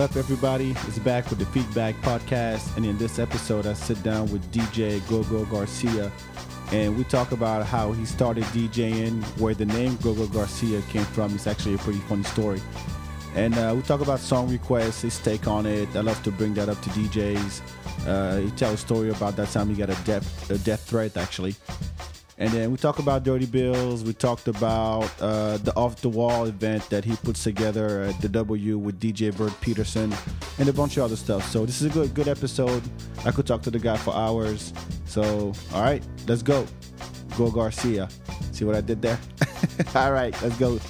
What up, everybody? It's back with the Feedback Podcast, and in this episode, I sit down with DJ Go Go Garcia, and we talk about how he started DJing, where the name Go Go Garcia came from. It's actually a pretty funny story, and uh, we talk about song requests, his take on it. I love to bring that up to DJs. Uh, he tells a story about that time he got a death a death threat, actually. And then we talk about Dirty Bills. We talked about uh, the off the wall event that he puts together at the W with DJ Bird Peterson and a bunch of other stuff. So this is a good good episode. I could talk to the guy for hours. So all right, let's go. Go Garcia. See what I did there? all right, let's go.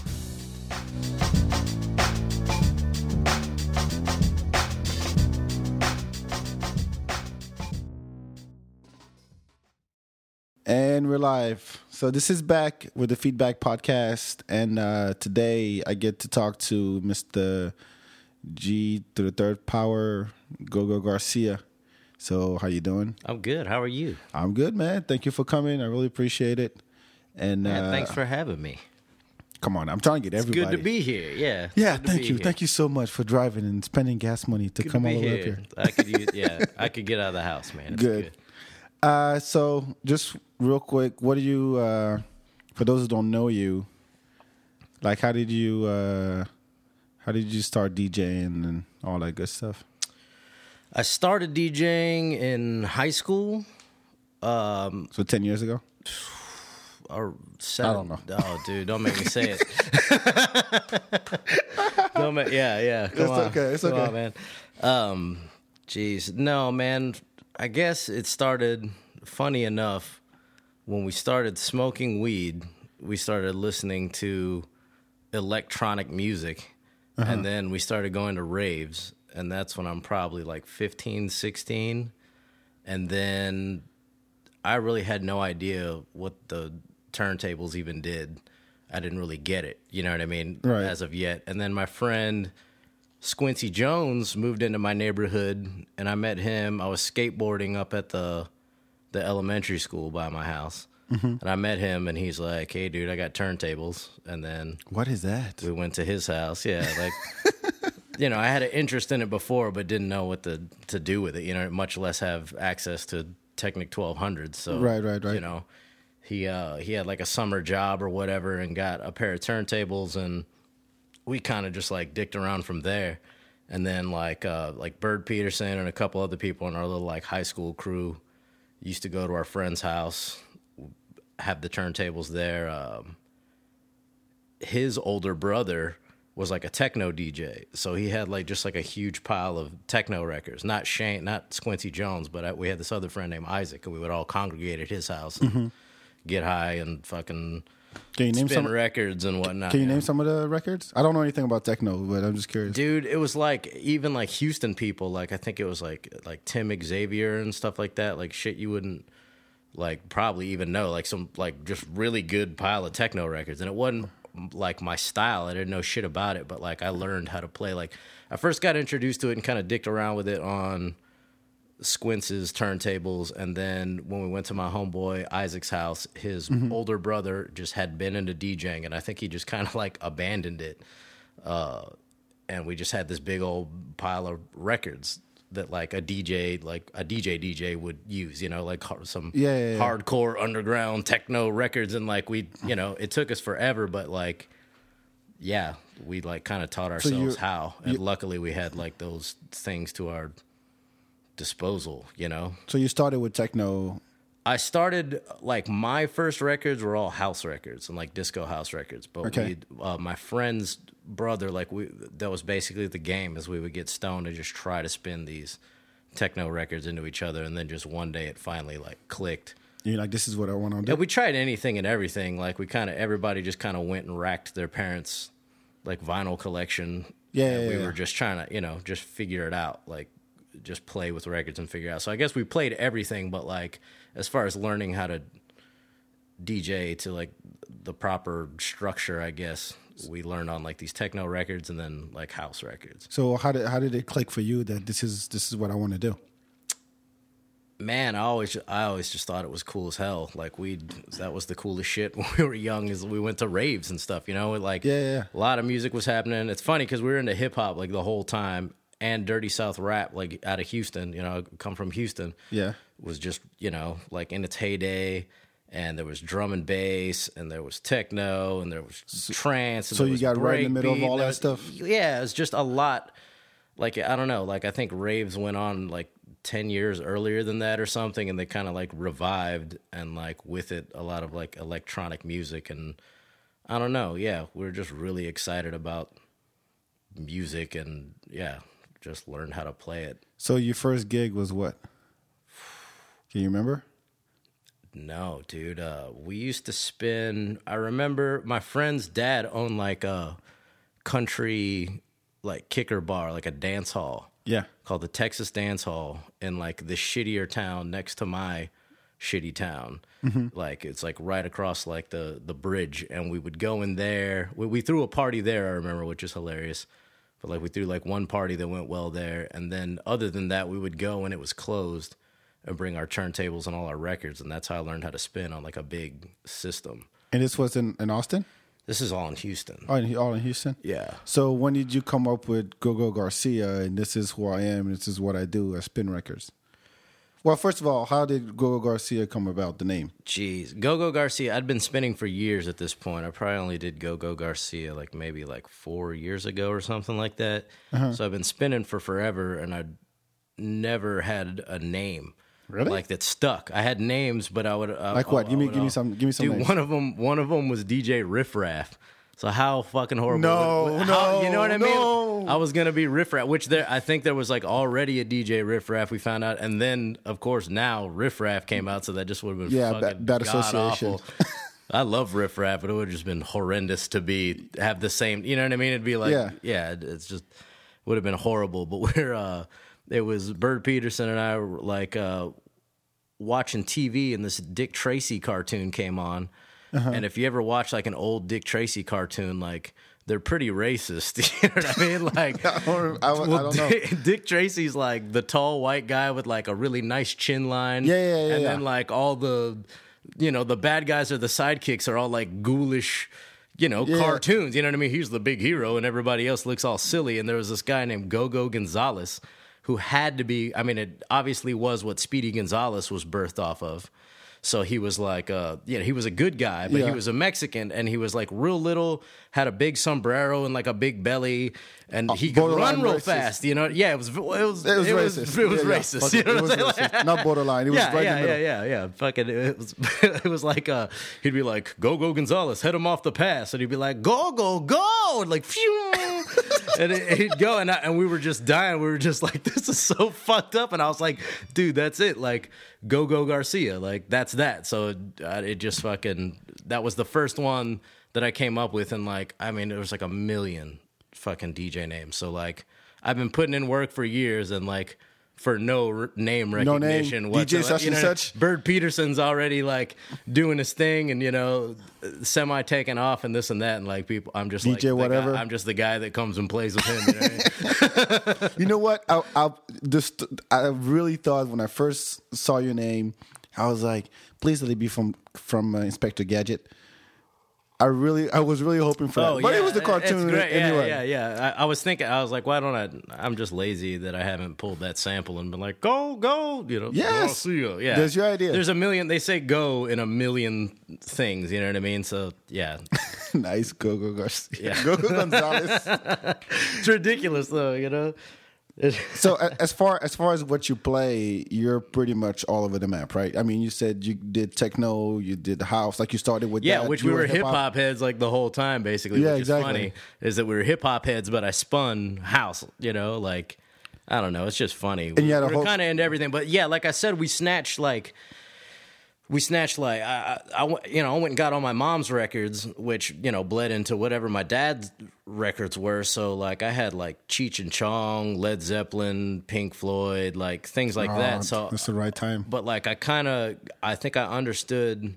We're live. So this is back with the Feedback Podcast, and uh, today I get to talk to Mr. G to the third power, Go Go Garcia. So how you doing? I'm good. How are you? I'm good, man. Thank you for coming. I really appreciate it. And Man, uh, thanks for having me. come on, I'm trying to get It's everybody. good to be here. Yeah. yeah, thank you, here. thank you so much for driving and spending gas money to Good come to all be the way up here. here. I could use, yeah, I could get out of the house, man. It's Good. good. Uh, so just real quick, what do you? Uh, for those who don't know you, like, how did you? Uh, how did you start DJing and all that good stuff? I started DJing in high school. Um, So ten years ago. or seven. don't know. Oh, dude, don't make me say it. don't make, yeah, yeah. Come It's on. okay, it's Come okay. on, man. Um, jeez, no, man. I guess it started. Funny enough, when we started smoking weed, we started listening to electronic music, Uh-huh. and then we started going to raves, and that's when I'm probably like 15, 16, and then I really had no idea what the turntables even did. I didn't really get it. You know what I mean? Right. As of yet. And then my friend Squincy Jones moved into my neighborhood and I met him. I was skateboarding up at the the elementary school by my house. And I met him and he's like, Hey dude, I got turntables and then What is that? we went to his house. Yeah, like you know, I had an interest in it before, but didn't know what to to do with it. You know, much less have access to Technic twelve hundred. So Right, right, right. You know, he uh, he had like a summer job or whatever, and got a pair of turntables, and we kind of just like dicked around from there. And then like uh, like Bird Peterson and a couple other people in our little like high school crew used to go to our friend's house, have the turntables there. Um, his older brother was like a techno DJ, so he had like just like a huge pile of techno records. Not Shane, not Squincy Jones, but I, we had this other friend named Isaac, and we would all congregate at his house and get high and fucking Can you name spin some? records and whatnot. Can you know? name some of the records? I don't know anything about techno, but I'm just curious. Dude, it was like even like Houston people, like I think it was like like Tim Xavier and stuff like that, like shit you wouldn't like probably even know, like some like just really good pile of techno records. And it wasn't like my style. I didn't know shit about it, but like I learned how to play. Like I first got introduced to it and kind of dicked around with it on Squince's turntables, and then when we went to my homeboy Isaac's house, his older brother just had been into DJing, and I think he just kind of like abandoned it. Uh, and we just had this big old pile of records that like a DJ, like a DJ DJ would use, you know, like some Yeah, yeah, yeah. hardcore underground techno records, and like we, you know, it took us forever, but like, yeah, we like kind of taught ourselves you- how, and luckily we had like those things to our disposal, you know. So you started with techno. I started like my first records were all house records and like disco house records. But Okay. we, uh, my friend's brother, like we, that was basically the game. Is we would get stoned and just try to spin these techno records into each other, and then just one day it finally like clicked. You're like, this is what I want to do. Yeah, we tried anything and everything. Like we kind of everybody just kind of went and racked their parents' like vinyl collection. Yeah, and yeah, we yeah. were just trying to you know just figure it out. Like just play with records and figure out. So I guess we played everything, but like as far as learning how to DJ to like the proper structure, I guess we learned on like these techno records and then like house records. So how did how did it click for you that this is this is what I want to do? Man, I always I always just thought it was cool as hell. Like we that was the coolest shit when we were young is we went to raves and stuff, you know, like Yeah, yeah, yeah. a lot of music was happening. It's funny cuz we were into hip hop like the whole time and Dirty South rap, like out of Houston. You know, come from Houston. Yeah. was just you know like in its heyday. And there was drum and bass, and there was techno, and there was trance. And so you got right in the middle of all that was- stuff? Yeah, it was just a lot. Like I don't know. Like I think raves went on like ten years earlier than that or something, and they kind of like revived and like with it a lot of like electronic music and I don't know. Yeah, we're just really excited about music and yeah, just learn how to play it. So your first gig was what? Can you remember? No, dude. Uh, we used to spin. I remember my friend's dad owned like a country, like kicker bar, like a dance hall Yeah. called the Texas Dance Hall in like the shittier town next to my shitty town. Like it's like right across like the the bridge, and we would go in there. We, we threw a party there. I remember, which is hilarious. But like we threw like one party that went well there, and then other than that, we would go and it was closed and bring our turntables and all our records, and that's how I learned how to spin on like a big system. And this was in, in Austin? This is all in Houston. Oh, in, all in Houston? Yeah. So when did you come up with Go Go Garcia and this is who I am, and this is what I do I Spin Records? Well, first of all, how did Go Go Garcia come about, the name? Jeez, Go Go Garcia. I'd been spinning for years at this point. I probably only did Go Go Garcia like maybe like four years ago or something like that. Uh-huh. So I've been spinning for forever, and I never had a name. Really? Like that stuck. I had names, but I would I, Like what? I Give me- would- give me uh, some- give me some Dude, names. one of them. One of them was DJ Riff Raff. So how fucking horrible? No, would- how- you know what I mean? no. I was gonna be Riff Raff, which there I think there was like already a DJ Riff Raff. We found out, and then of course now Riff Raff came out, so that just would have been Yeah, fucking bad- bad association. I love Riff Raff, but it would have just been horrendous to be have the same. You know what I mean? It'd be like, Yeah. yeah, it- it's just would have been horrible. But we're uh, it was Bird Peterson and I were like uh, watching TV, and this Dick Tracy cartoon came on. Uh-huh. And if you ever watch like an old Dick Tracy cartoon, like they're pretty racist. You know what I mean? Like, I don't, I, I well, know. Dick, Dick Tracy's like the tall white guy with like a really nice chin line. Yeah, yeah, yeah, And yeah. then like all the, you know, the bad guys or the sidekicks are all like ghoulish, you know, Yeah. cartoons. You know what I mean? He's the big hero, and everybody else looks all silly. And there was this guy named Gogo Gonzalez who had to be. I mean, it obviously was what Speedy Gonzalez was birthed off of. So he was like, uh, yeah, he was a good guy, but Yeah. he was a Mexican, and he was like real little, had a big sombrero and like a big belly, and he could Uh, run real racist. fast. You know, yeah, it was, it was, It was it racist. Was, it was Yeah, yeah. racist. Fuck you know It what was racist. Not borderline. It was yeah, right yeah, yeah, yeah, yeah. Fucking, it was, it was like, uh, he'd be like, "Go, go, Gonzalez, head him off the pass," and he'd be like, "Go, go, go," and like, phew, and it, he'd go, and I, and we were just dying. We were just like, "This is so fucked up," and I was like, "Dude, that's it." Like, Go, go, Garcia, like that's that. So uh, it just fucking that was the first one that I came up with, and like, I mean, there was like a million fucking DJ names. So like, I've been putting in work for years, and like. For no r- name No name, recognition, DJ such You and such? Bird Peterson's already like doing his thing and you know semi taking off and this and that and like people I'm just like DJ guy- whatever. I'm just the guy that comes and plays with him. You know what I mean? You know what? I, I just I really thought when I first saw your name, I was like, please let it be from from uh, Inspector Gadget. I really, I was really hoping for oh, that, but it was the cartoon anyway. Yeah, yeah, yeah. I, I was thinking, I was like, why don't I? I'm just lazy that I haven't pulled that sample and been like, go, go, you know, Yes. Garcia. yeah. There's your idea. There's a million. They say go in a million things. You know what I mean? So yeah, nice, Go Go Garcia, Yeah. Gogo Gonzalez. it's ridiculous though. You know. So as far as far as what you play, you're pretty much all over the map, right? I mean, you said you did techno, you did house, like you started with Yeah, that. which You we were hip hop heads like the whole time, basically. Yeah, which exactly. Is funny is that we were hip hop heads, but I spun house. You know, like I don't know. It's just funny. And you had a we're whole- kind of into everything, but yeah, like I said, we snatched like we snatched like I, I, you know I went and got all my mom's records, which you know bled into whatever my dad's records were. So like I had like Cheech and Chong, Led Zeppelin, Pink Floyd, like things like Oh, that. So that's the right time. but like I kind of I think I understood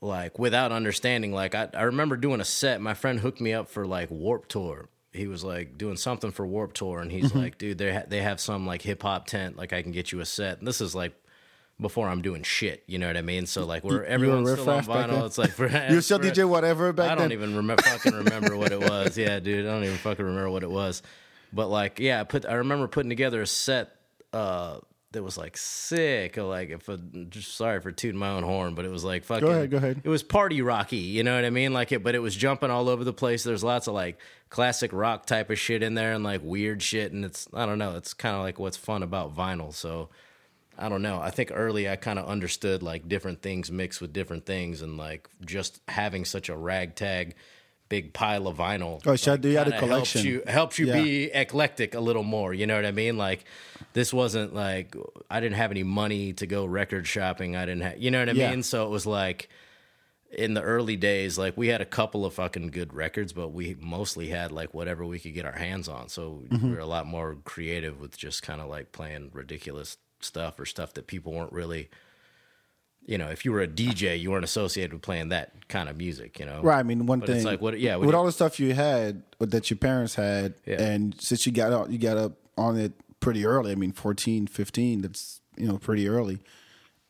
like without understanding like I, I remember doing a set my friend hooked me up for like Warp Tour he was like doing something for Warp Tour and he's Mm-hmm. like dude they ha- they have some like hip hop tent like I can get you a set and this is like before I'm doing shit you know what I mean so like we're everyone's still on raff back then? vinyl it's like for, You still for- DJ whatever back I don't then. even remember fucking remember what it was yeah dude I don't even fucking remember what it was But like, yeah, I put I remember putting together a set uh that was like sick. Like if a, just sorry for tooting my own horn, but it was like fucking. Go ahead, go ahead. It was party rocky, you know what I mean? Like it, but it was jumping all over the place. There's lots of like classic rock type of shit in there and like weird shit, and it's I don't know. It's kind of like what's fun about vinyl. So I don't know. I think early I kind of understood like different things mixed with different things, and like just having such a ragtag big pile of vinyl. Oh, so like, you had a collection. Helps you, helps you Yeah. be eclectic a little more. You know what I mean? Like this wasn't like I didn't have any money to go record shopping. I didn't have, you know what I Yeah. mean? So it was like in the early days, like we had a couple of fucking good records, but we mostly had like whatever we could get our hands on. So Mm-hmm. we were a lot more creative with just kind of like playing ridiculous stuff or stuff that people weren't really. You know, if you were a DJ, you weren't associated with playing that kind of music. You know, Right. I mean, one But thing. it's like what? Yeah, what with you- all the stuff you had that your parents had, Yeah. and since you got out, you got up on it pretty early. I mean, 14, 15, That's you know pretty early,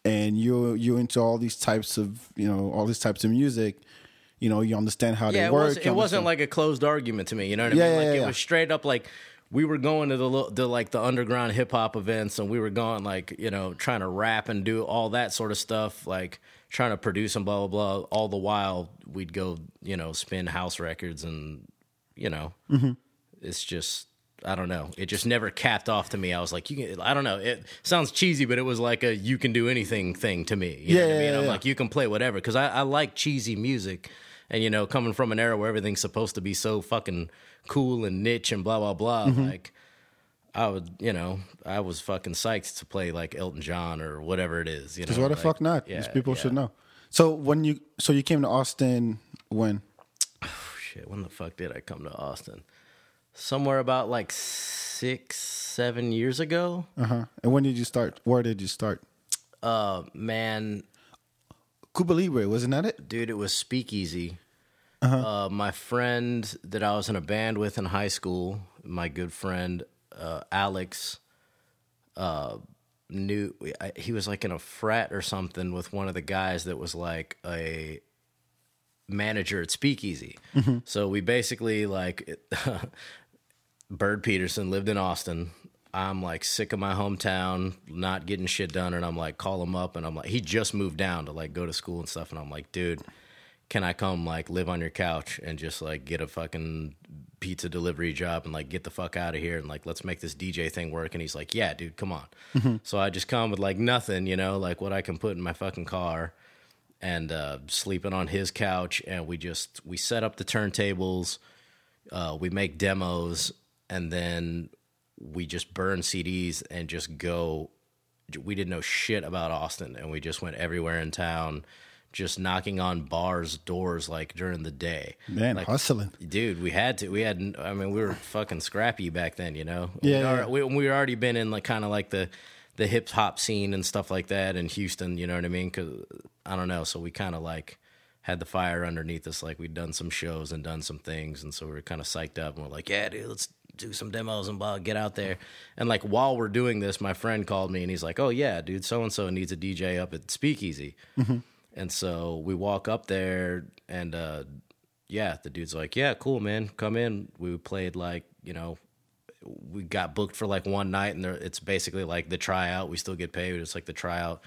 and you you into all these types of you know all these types of music. You know, you understand how yeah, they it, work. was, it wasn't like a closed argument to me. You know what I Yeah, mean? yeah, Like yeah, it was straight up like we were going to the the like the underground hip hop events, and we were going like you know trying to rap and do all that sort of stuff, like trying to produce and blah blah blah. All the while we'd go you know spin house records and you know Mm-hmm. it's just. I don't know. It just never capped off to me. I was like, you can. I don't know. It sounds cheesy, but it was like a you can do anything thing to me. You know Yeah, what I mean? yeah, I'm yeah. like, you can play whatever because I, I like cheesy music and you know coming from an era where everything's supposed to be so fucking cool and niche and blah blah blah Mm-hmm. like i would you know i was fucking psyched to play like elton john or whatever it is you know why the like, fuck not? yeah, These people yeah. should know. So when you so you came to Austin when? Oh, shit when the fuck did i come to austin somewhere about like six seven years ago Uh huh. And when did you start? Where did you start? uh man Cuba Libre, wasn't that it? dude, it was Speakeasy. Uh my friend that I was in a band with in high school, my good friend uh, Alex, uh, knew I, he was like in a frat or something with one of the guys that was like a manager at Speakeasy. So we basically like Bird Peterson lived in Austin. I'm like sick of my hometown, not getting shit done, and I'm like, call him up, and I'm like, he just moved down to like go to school and stuff, and I'm like, dude, can I come like live on your couch and just like get a fucking pizza delivery job and like get the fuck out of here and like let's make this DJ thing work? And he's like, yeah, dude, come on. So I just come with like nothing, you know, like what I can put in my fucking car and uh, sleeping on his couch, and we just we set up the turntables, uh, we make demos, and then we just burn CDs and just go. We didn't know shit about Austin, and we just went everywhere in town, just knocking on bars' doors like during the day. Man, like, hustling. dude we had to we had i mean we were fucking scrappy back then you know? Yeah, we, we were already been in like kind of like the the hip hop scene and stuff like that in houston you know what i mean? Because i don't know so we kind of like had the fire underneath us like we'd done some shows and done some things and so we were kind of psyched up and we're like yeah dude let's do some demos and blah get out there. And like while we're doing this my friend called me and he's like oh yeah dude so and so needs a dj up at speakeasy mm-hmm. And so we walk up there and uh yeah, the dude's like, yeah, cool, man, come in. We played like, you know, we got booked for like one night, and it's basically like the tryout. We still get paid. It's like the tryout.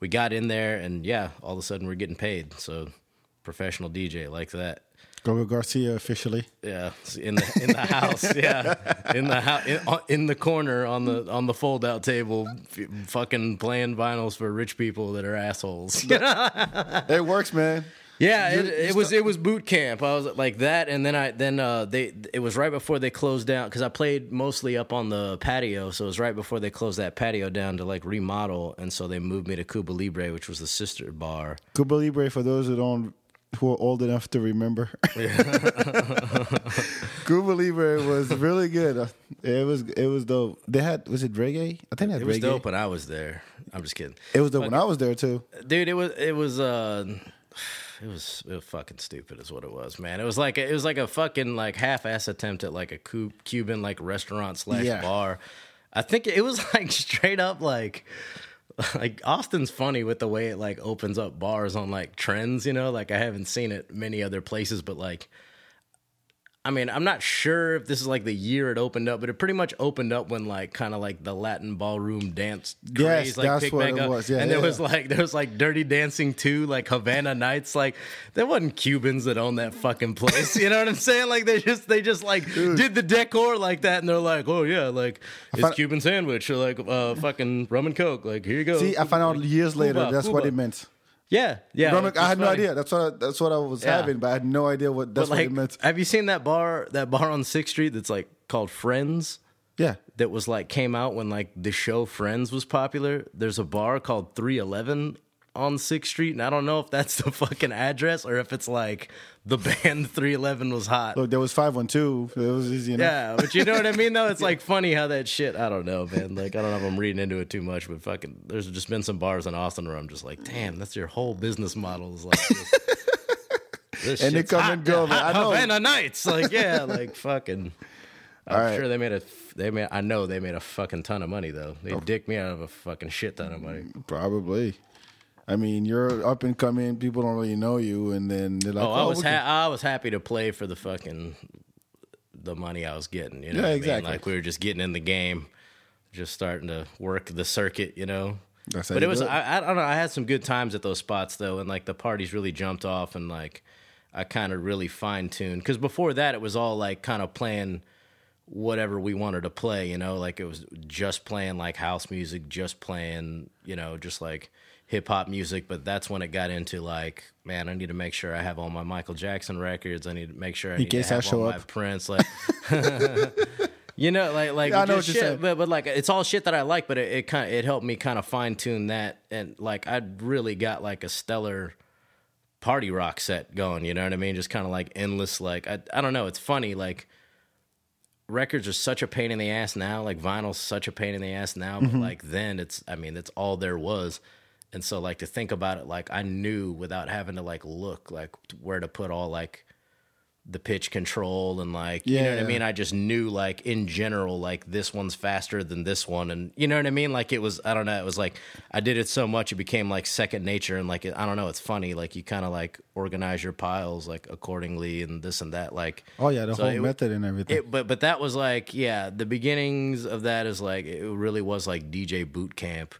We got in there, and yeah, all of a sudden we're getting paid. So professional DJ like that. Go Go Garcia officially. Yeah, in the in the house. Yeah, in the house, in, in the corner on the on the fold out table, f- fucking playing vinyls for rich people that are assholes. It works, man. Yeah, it, it was it was boot camp. I was like that, and then I then uh, they it was right before they closed down because I played mostly up on the patio, so it was right before they closed that patio down to like remodel, and so they moved me to Cuba Libre, which was the sister bar. Cuba Libre, for those who don't, who are old enough to remember, Cuba Libre was really good. It was it was dope. They had was it reggae? I think they had It was reggae. dope when I was there. I'm just kidding, It was dope when I was there too. dude. It was it was uh. It was, it was fucking stupid, is what it was, man. It was like it was like a fucking like half-ass attempt at like a Cuban like restaurant slash Yeah. bar. I think it was like straight up like like Austin's funny with the way it like opens up bars on like trends, you know. Like I haven't seen it many other places, but like I mean, I'm not sure if this is like the year it opened up, but it pretty much opened up when like kind of like the Latin ballroom dance craze Yes, like that's picked what back it up. was. Yeah, and yeah, there was like there was like Dirty Dancing too, like Havana Nights. Like there wasn't Cubans that owned that fucking place. You know what I'm saying? Like they just they just like did the decor like that, and they're like, oh yeah, like it's Cuban sandwich or like uh fucking rum and coke. Like here you go. See, I found out years later Cuba, that's what it meant. Yeah, yeah. It's I had no idea. That's what I, that's what I was Yeah. having, but I had no idea what that's like, what it meant. have you seen that bar? That bar on Sixth Street that's like called Friends. Yeah. That was like came out when like the show Friends was popular. There's a bar called Three Eleven on Sixth Street, and I don't know if that's the fucking address or if it's like the band Three Eleven was hot. Look, there was five one two. It was easy enough. Yeah, but you know what I mean though? It's like funny how that shit I don't know, man. Like I don't know if I'm reading into it too much, but fucking there's just been some bars in Austin where I'm just like, damn, that's your whole business model is like this. this And they come hot, and go, man. I know. Havana nights. Like, yeah, like fucking I'm right. sure they made a they made I know they made a fucking ton of money though. Oh. They dicked me out of a fucking shit ton of money. Probably. I mean, you're up and coming. People don't really know you, and then they're like, Oh, I oh, was can- ha- I was happy to play for the fucking the money I was getting. You know, Yeah, what I mean? exactly. Like we were just getting in the game, just starting to work the circuit. You know. That's But it was do I, I don't know. I had some good times at those spots though, and like the parties really jumped off, and like I kind of really fine tuned because before that it was all like kind of playing whatever we wanted to play. You know, like it was just playing like house music, just playing you know, just like hip hop music. But that's when it got into like, man, I need to make sure I have all my Michael Jackson records. I need to make sure I need to I have show all up. my Prince like. You know, like like Yeah, I know just what you're shit, but but like it's all shit that I like, but it, it kind it helped me kind of fine tune that, and like I really got like a stellar party rock set going. You know what I mean? Just kind of like endless. Like I I don't know. It's funny. Like records are such a pain in the ass now. Like vinyl's such a pain in the ass now, Mm-hmm. but like then it's I mean that's all there was. And so like to think about it, like I knew without having to like look like where to put all like the pitch control and like you know what I mean. I just knew like in general like this one's faster than this one, and you know what I mean. Like it was I don't know. It was like I did it so much it became like second nature, and like I don't know. It's funny like you kind of like organize your piles like accordingly and this and that. Like Oh yeah, the so whole it- method and everything. it, but but that was like yeah, the beginnings of that is like it really was like DJ boot camp,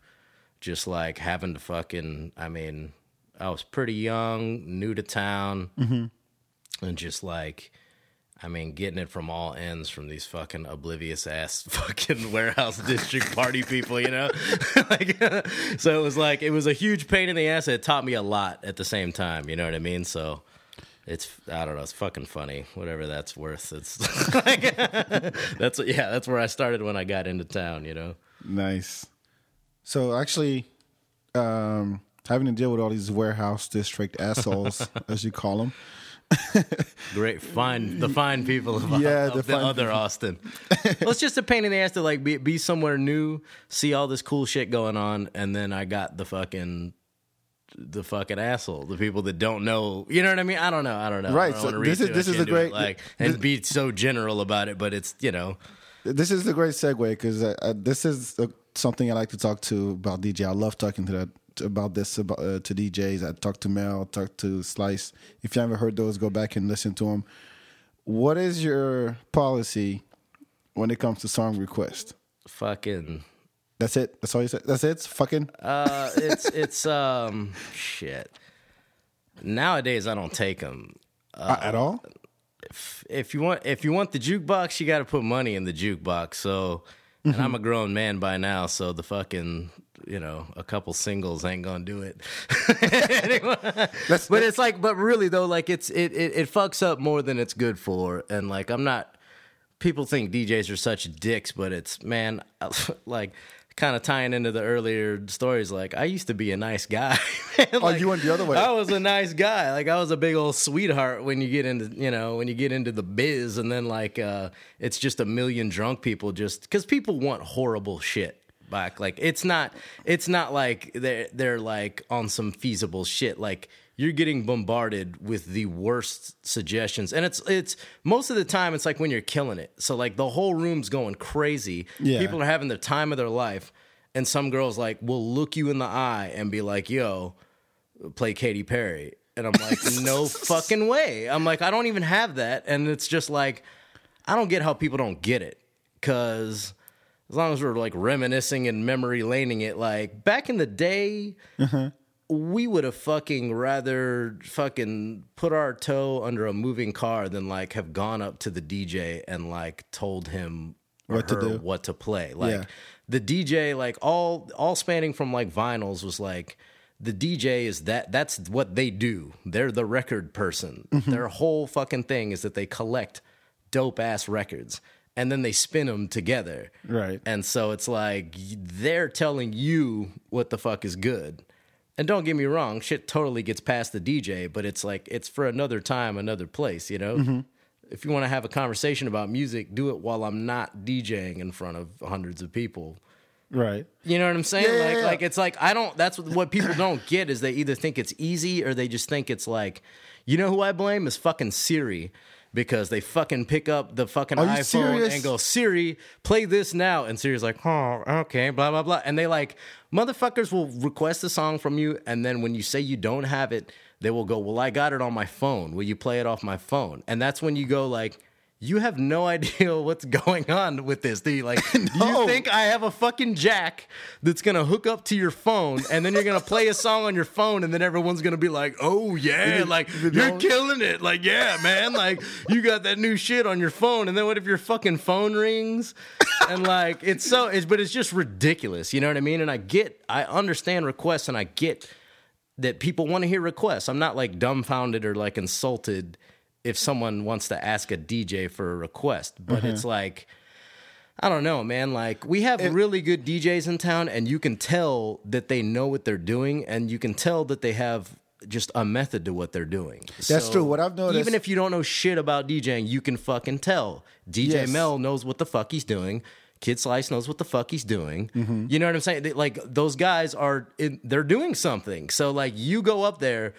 just like having to fucking. I mean, I was pretty young, new to town, mm-hmm. and just like. I mean, getting it from all ends from these fucking oblivious ass fucking warehouse district party people, you know? like, so it was like, it was a huge pain in the ass. It taught me a lot at the same time, you know what I mean? So it's, I don't know, it's fucking funny, whatever that's worth. It's like, that's, yeah, that's where I started when I got into town, you know? Nice. So actually, um, having to deal with all these warehouse district assholes, as you call them. Great, fine, the fine people of, Yeah, of the the, other Austin. well, it's just a pain in the ass to like be, be somewhere new, see all this cool shit going on, and then I got the fucking the fucking asshole, the people that don't know. You know what I mean? I don't know. I don't know. Right, don't so this is- this is a great- it, like and be so general about it, but it's you know. This is the great segue because uh, uh, this is uh, something I like to talk to about DJ. I love talking to that about this about, uh, to DJs. I talk to Mel, talk to Slice. If you haven't heard those, go back and listen to them. What is your policy when it comes to song request? Fucking That's it. That's all you said. That's it. It's fucking. uh, it's it's um shit. Nowadays, I don't take them. Uh, at all? if you want if you want the jukebox, you got to put money in the jukebox. So, and I'm a mm-hmm. grown man by now, so the fucking you know a couple singles ain't gonna do it. Anyway. Let's- but it's like, but really though, like it's it, it it fucks up more than it's good for, and like I'm not. People think DJs are such dicks, but it's man, like kind of tying into the earlier stories. Like I used to be a nice guy. Oh, Like, you went the other way. I was a nice guy. Like I was a big old sweetheart when you get into you know when you get into the biz, and then like uh, it's just a million drunk people just because people want horrible shit back. Like it's not it's not like they're they're like on some feasible shit. Like you're getting bombarded with the worst suggestions, and it's it's most of the time it's like when you're killing it. So like the whole room's going crazy. Yeah. People are having the time of their life. And some girls like will look you in the eye and be like, "Yo, play Katy Perry. And I'm like, no fucking way. I'm like, I don't even have that. And it's just like, I don't get how people don't get it. Cause as long as we're like reminiscing and memory laning it, like back in the day, uh-huh. We would have fucking rather fucking put our toe under a moving car than like have gone up to the DJ and like told him What to do. what to play. Like Yeah. the DJ, like all all spanning from like vinyls was like the DJ is that that's what they do. They're the record person. Mm-hmm. Their whole fucking thing is that they collect dope ass records and then they spin them together. Right. And so it's like they're telling you what the fuck is good. And don't get me wrong, shit totally gets past the DJ, but it's like it's for another time, another place, you know? Mm-hmm. If you want to have a conversation about music, do it while I'm not DJing in front of hundreds of people. Right. You know what I'm saying? Yeah, yeah, like yeah. like it's like I don't that's what, what people don't get is they either think it's easy or they just think it's like you know who I blame is fucking Siri because they fucking pick up the fucking Are iPhone serious? and go Siri play this now and Siri's like oh okay blah blah blah and they like motherfuckers will request a song from you and then when you say you don't have it they will go well I got it on my phone. Will you play it off my phone? And that's when you go like you have no idea what's going on with this. Do you like? No. You think I have a fucking jack that's gonna hook up to your phone, and then you're gonna play a song on your phone, and then everyone's gonna be like, "Oh yeah, like you you're killing it, like yeah, man, like you got that new shit on your phone." And then what if your fucking phone rings? And like it's so, it's but it's just ridiculous. You know what I mean? And I get, I understand requests, and I get that people want to hear requests. I'm not like dumbfounded or like insulted if someone wants to ask a DJ for a request, but Uh-huh. it's like I don't know, man. Like we have really good DJs in town, and you can tell that they know what they're doing, and you can tell that they have just a method to what they're doing. That's true. What I've noticed- even if you don't know shit about DJing, you can fucking tell. DJ Yes. Mel knows what the fuck he's doing. Kid Slice knows what the fuck he's doing. Mm-hmm. You know what I'm saying? They- like those guys are, in, they're doing something. So like you go up there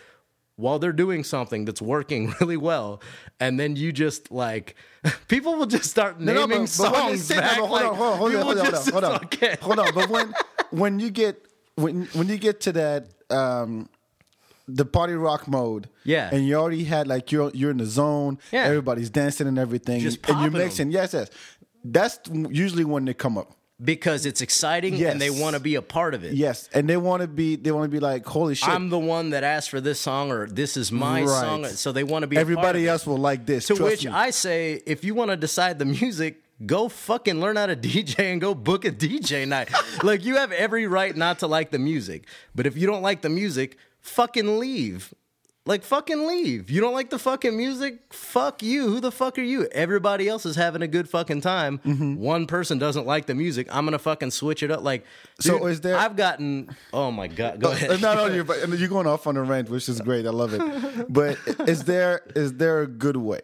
while they're doing something that's working really well, and then you just like people will just start No, no, naming but- but songs no, back. hold on, hold on, hold on, hold on, just- hold on, okay. hold on. But when when you get when when you get to that um the party rock mode, Yeah. and you already had like you're you're in the zone, Yeah. everybody's dancing and everything, Just and you're mixing. Yes, yes, that's usually when they come up. Because it's exciting and they want to be a part of it. Yes, and they want to be they want to be like, holy shit! I'm the one that asked for this song, or this is my Right. song. So they want to be. a part of Everybody else will like this. To which me. I say, if you want to decide the music, go fucking learn how to DJ and go book a DJ night. like you have every right not to like the music, but if you don't like the music, fucking leave. Like fucking leave. You don't like the fucking music? Fuck you. Who the fuck are you? Everybody else is having a good fucking time. Mm-hmm. One person doesn't like the music. I'm gonna fucking switch it up. Like, So dude, is there- I've gotten. Oh my god. Go ahead. Uh, no, no, you're, but- and you're going off on a rant, which is great. I love it. But is there is there a good way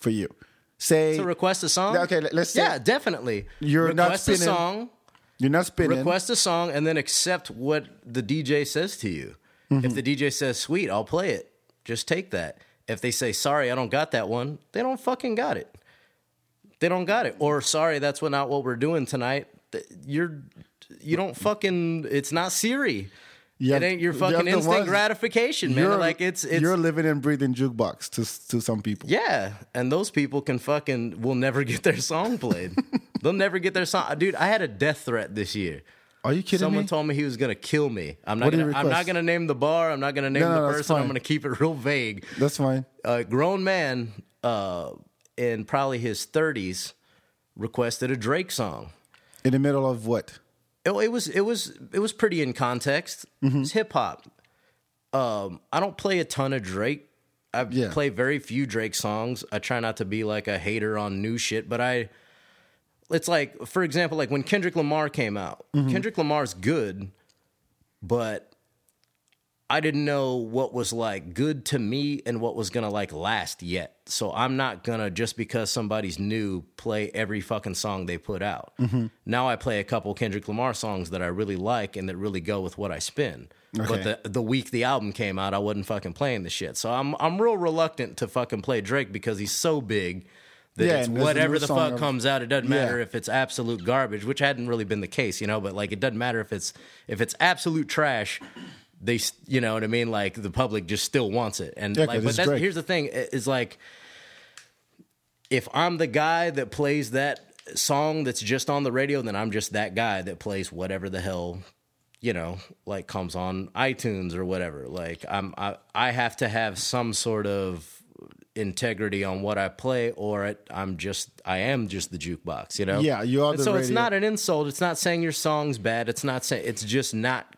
for you? Say to request a song. Okay, let- let's yeah, definitely. You're not request a spinning- song. you're not spinning. request a song and then accept what the DJ says to you. Mm-hmm. If the DJ says, "Sweet, I'll play it," just take that. If they say, "Sorry, I don't got that one," they don't fucking got it. They don't got it. Or sorry, that's what, not what we're doing tonight. You're you don't fucking. It's not Siri. You have- it ain't your fucking the instant gratification, man. You're Like it's it's you're living and breathing jukebox to to some people. yeah, and those people can fucking will never get their song played. They'll never get their song. Dude, I had a death threat this year. Are you kidding Someone me? told me he was gonna kill me. I'm not What gonna. I'm not gonna name the bar. I'm not gonna name No, no, the that's person. I'm gonna keep it real vague. That's fine. A grown man, uh, in probably his 30s, requested a Drake song. In the middle of what? It, it was it was it was pretty in context. Mm-hmm. It's hip hop. Um, I don't play a ton of Drake. I Yeah. play very few Drake songs. I try not to be like a hater on new shit, but I. It's like, for example, like when Kendrick Lamar came out. Mm-hmm. Kendrick Lamar's good, but I didn't know what was like good to me and what was gonna like last yet. So I'm not gonna just because somebody's new play every fucking song they put out. Mm-hmm. Now I play a couple Kendrick Lamar songs that I really like and that really go with what I spin. Okay. But the the week the album came out, I wasn't fucking playing the shit. So I'm I'm real reluctant to fucking play Drake because he's so big that Yeah, it's and there's a whatever the fuck of- comes out. It doesn't Yeah. matter if it's absolute garbage, which hadn't really been the case, you know. But like, it doesn't matter if it's if it's absolute trash. they, you know what I mean? Like the public just still wants it, and Yeah, like, but that's, here's the thing: is like if I'm the guy that plays that song that's just on the radio, then I'm just that guy that plays whatever the hell you know like comes on iTunes or whatever. Like I'm I I have to have some sort of integrity on what I play, or it, I'm just I am just the jukebox. You know? Yeah, you are so it's not an insult. It's not saying your song's bad. It's not saying it's just not.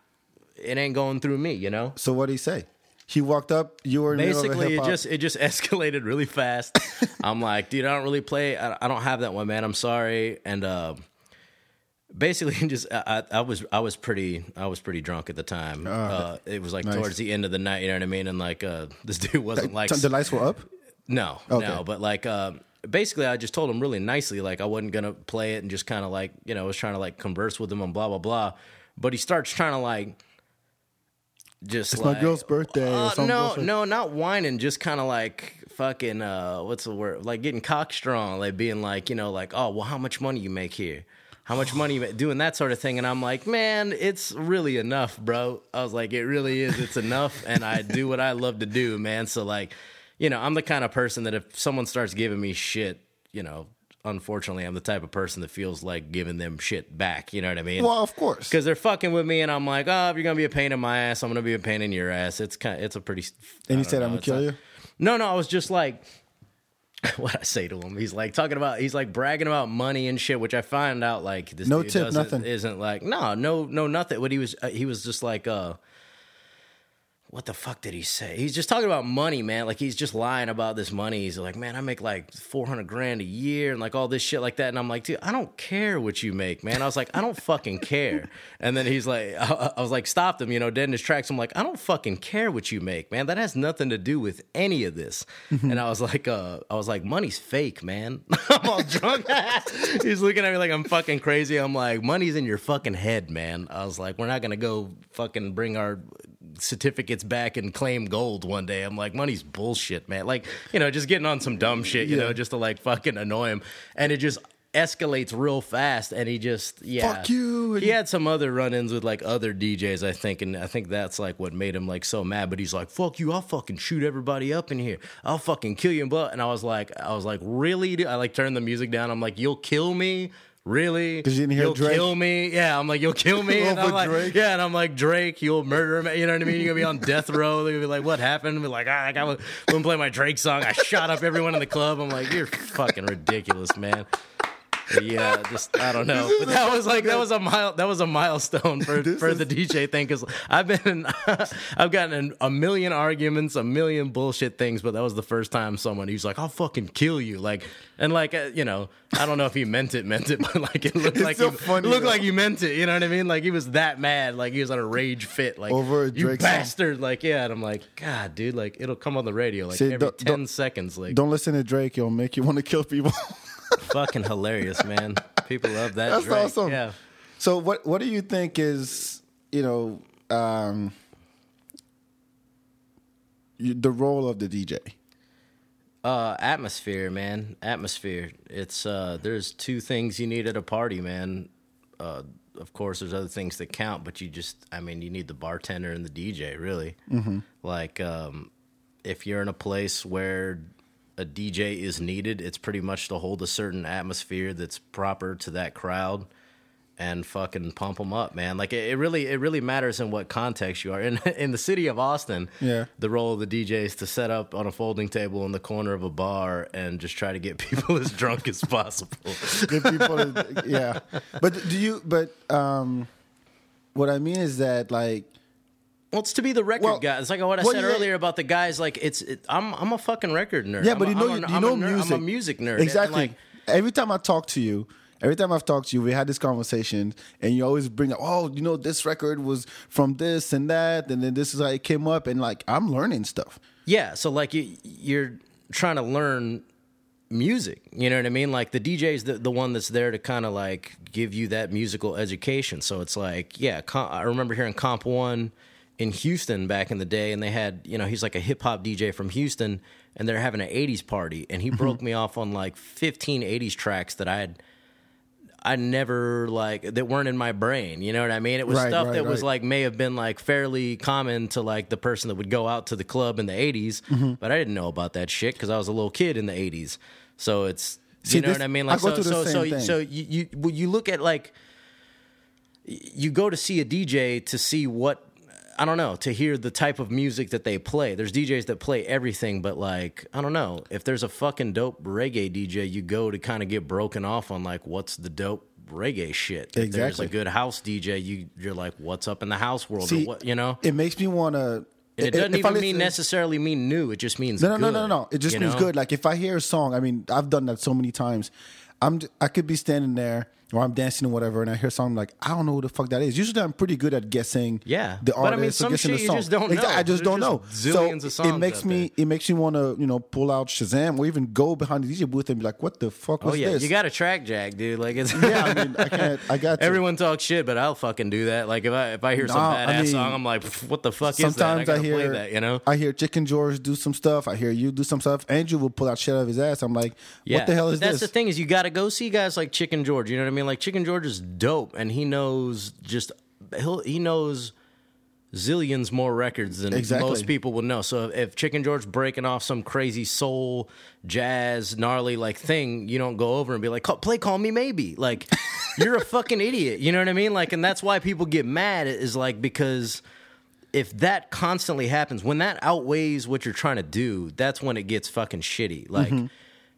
It ain't going through me. You know? So what did he say? He walked up. You were in the middle of a Basically, it just it just escalated really fast. I'm like, dude, I don't really play. I, I don't have that one, man. I'm sorry. And uh, basically, just I, I was I was pretty I was pretty drunk at the time. Uh, it was like nice. towards the end of the night. You know what I mean? And like uh, this dude wasn't like the lights were up. No, Okay. no, but like uh, basically, I just told him really nicely, like I wasn't gonna play it, and just kind of like you know, I was trying to like converse with him and blah blah blah. But he starts trying to like just It's my girl's birthday Uh, no, bullshit. no, not whining, just kind of like fucking uh, what's the word? Like getting cock strong, like being like you know, like oh well, how much money you make here? How much money you make? Doing that sort of thing, and I'm like, man, it's really enough, bro. I was like, it really is. It's enough, and I do what I love to do, man. So like, you know, I'm the kind of person that if someone starts giving me shit, you know, unfortunately, I'm the type of person that feels like giving them shit back. You know what I mean? Well, of course. because they're fucking with me, and I'm like, oh, if you're gonna be a pain in my ass, I'm gonna be a pain in your ass. It's kind, of, it's a pretty. And he said, know, "I'm gonna kill not- you." No, no, I was just like, what I say to him. He's like talking about, he's like bragging about money and shit, which I find out like this No dude tip, nothing. isn't like no, no, no, nothing. What he was, uh, he was just like, uh. What the fuck did he say? He's just talking about money, man. Like he's just lying about this money. He's like, man, I make like four hundred grand a year and like all this shit like that. And I'm like, dude, I don't care what you make, man. I was like, I don't fucking care. And then he's like, I, I was like, stopped him, you know, dead in his tracks. I'm like, I don't fucking care what you make, man. That has nothing to do with any of this. and I was like, uh, I was like, money's fake, man. I'm all drunk. he's looking at me like I'm fucking crazy. I'm like, money's in your fucking head, man. I was like, we're not gonna go fucking bring our certificates back and claim gold one day. I'm like, money's bullshit, man. Like, you know, just getting on some dumb shit, you know, just to like fucking annoy him. And it just escalates real fast and he just yeah Fuck you. he had some other run-ins with like other djs i think and i think that's like what made him like so mad but he's like fuck you i'll fucking shoot everybody up in here i'll fucking kill you and blah and i was like i was like really dude? i like turned the music down i'm like you'll kill me Really? 'Cause you didn't hear you'll Drake? kill me. Yeah, I'm like, you'll kill me. and I'm like, Drake? yeah, and I'm like, Drake, you'll murder me. You know what I mean? You're gonna be on death row. They're gonna be like, what happened? Be like, ah, I got wouldn't play my Drake song. I shot up everyone in the club. I'm like, you're fucking ridiculous, man. Yeah, just I don't know, but that was like that was a mile that was a milestone for for the DJ thing because I've been I've gotten in a million arguments, a million bullshit things, but that was the first time someone he's like, "I'll fucking kill you," like and like uh, you know I don't know if he meant it, meant it, but like it looked like so he, funny, it looked though. like he meant it. You know what I mean? Like he was that mad, like he was on a rage fit, like Over a you Drake song. bastard, like yeah. And I'm like, God, dude, like it'll come on the radio like See, every don't- 10 don't- seconds, like Don't listen to Drake; he'll make you want to kill people. fucking hilarious, man. People love that. That's Drake. awesome. Yeah. so, what what do you think is you know um, you, the role of the DJ? Uh, atmosphere, man. Atmosphere. It's uh, there's two things you need at a party, man. Uh, of course, there's other things that count, but you just, I mean, you need the bartender and the DJ, really. Mm-hmm. Like, um, if you're in a place where a DJ is needed, it's pretty much to hold a certain atmosphere that's proper to that crowd and fucking pump them up, man. Like it, it really, it really matters in what context you are. In in the city of Austin, Yeah. the role of the DJ is to set up on a folding table in the corner of a bar and just try to get people as drunk as possible. Get people, yeah. But do you? But um, what I mean is that like Well, it's to be the record Well, guy. It's like what I well, said yeah. earlier about the guys. Like it's, it, I'm, I'm a fucking record nerd. Yeah, I'm but you know, I'm you, a- you I'm know music. I'm a music nerd. Exactly. like, every time I talk to you, every time I've talked to you, we had this conversation, and you always bring up, oh, you know, this record was from this and that, and then this is how it came up, and like I'm learning stuff. Yeah, so like you, you're trying to learn music. You know what I mean? Like the DJ's the, the one that's there to kind of like give you that musical education. So it's like, yeah, com- I remember hearing Comp One in Houston back in the day, and they had, you know, he's like a hip hop DJ from Houston, and they're having an '80s party, and he broke me off on like 15 '80s tracks that I had. I never like that weren't in my brain. You know what I mean? It was Right, stuff right, that was like may have been like fairly common to like the person that would go out to the club in the 80s, Mm-hmm. but I didn't know about that shit because I was a little kid in the 80s. So it's See, you know this- what I mean? I Like go so so same so thing. so you you you look at like you go to see a DJ to see what I don't know to hear the type of music that they play. There's DJs that play everything, but like I don't know if there's a fucking dope reggae DJ, you go to kind of get broken off on like what's the dope reggae shit. If there's a good house DJ, you you're like what's up in the house world See, or what you know. It makes me want to. And it doesn't even mean necessarily mean new. It just means No, no, no, good, no, no. It just means know? good. Like if I hear a song, I mean, I've done that so many times. I'm, I could be standing there or I'm dancing or whatever, and I hear something like I don't know who the fuck that is. Usually, I'm pretty good at guessing. Yeah. the But I artist mean, some shit the you just don't Exactly, know. I just There's don't know. just zillions so of songs it makes me it makes me want to you know pull out Shazam or even go behind the DJ booth and be like, what the fuck was Oh yeah, this? you got a track jack, dude. Like it's yeah, I mean, I can't. I got to. Everyone talks shit, but I'll fucking do that. Like if I if I hear some Nah, I badass mean, song, I'm like, what the fuck is that? I Sometimes I, gotta hear play that, you know? I hear Chicken George do some stuff. I hear you do some stuff. Andrew will pull out shit out of his ass. I'm like, Yeah. what the hell is That's this? That's the thing is you got to go see guys like Chicken George. You know what I mean? Like Chicken George is dope, and he knows just he'll, he knows zillions more records than Exactly. most people would know. So if Chicken George breaking off some crazy soul, jazz, gnarly like thing, you don't go over and be like, "Play Call Me Maybe." Like you're a fucking idiot. You know what I mean? Like, and that's why people get mad is like because if that constantly happens, when that outweighs what you're trying to do, that's when it gets fucking shitty. Like, Mm-hmm.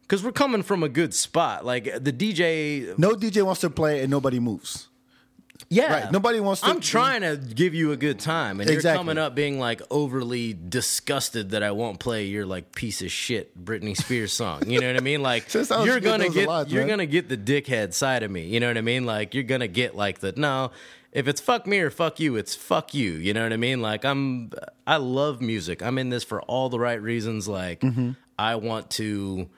Because we're coming from a good spot. Like the DJ, no DJ wants to play and nobody moves. yeah, Right, nobody wants to- I'm trying to give you a good time, and Exactly. you're coming up being like overly disgusted that I won't play your like piece of shit Britney Spears song. You know what I mean? Like you're gonna get lot, you're man. gonna get the dickhead side of me. You know what I mean? Like you're gonna get like the no. If it's fuck me or fuck you, it's fuck you. You know what I mean? Like I'm, I love music. I'm in this for all the right reasons. Like Mm-hmm. I want to.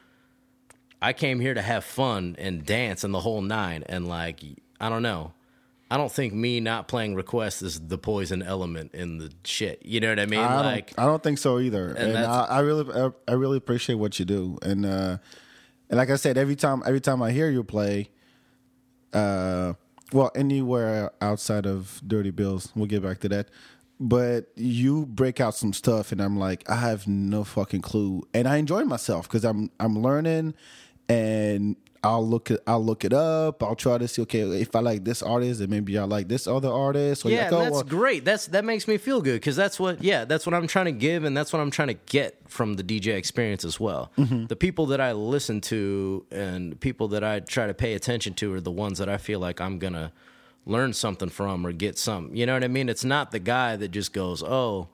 I came here to have fun and dance and the whole nine. And like, I don't know. I don't think me not playing requests is the poison element in the shit. You know what I mean? I like, don't, I don't think so either. And, that's- I, I really, I, I really appreciate what you do. And uh, and like I said, every time, every time I hear you play, uh, well, anywhere outside of Dirty Bills, we'll get back to that. But you break out some stuff, and I'm like, I have no fucking clue, and I enjoy myself because I'm I'm learning, and I'll look it I'll look it up. I'll try to see okay if I like this artist, and maybe I like this other artist. Or yeah, like, oh, that's well, great. That's that makes me feel good because that's what yeah, that's what I'm trying to give and that's what I'm trying to get from the DJ experience as well. Mm-hmm. The people that I listen to and people that I try to pay attention to are the ones that I feel like I'm gonna learn something from or get some. You know what I mean? It's not the guy that just goes, "Oh,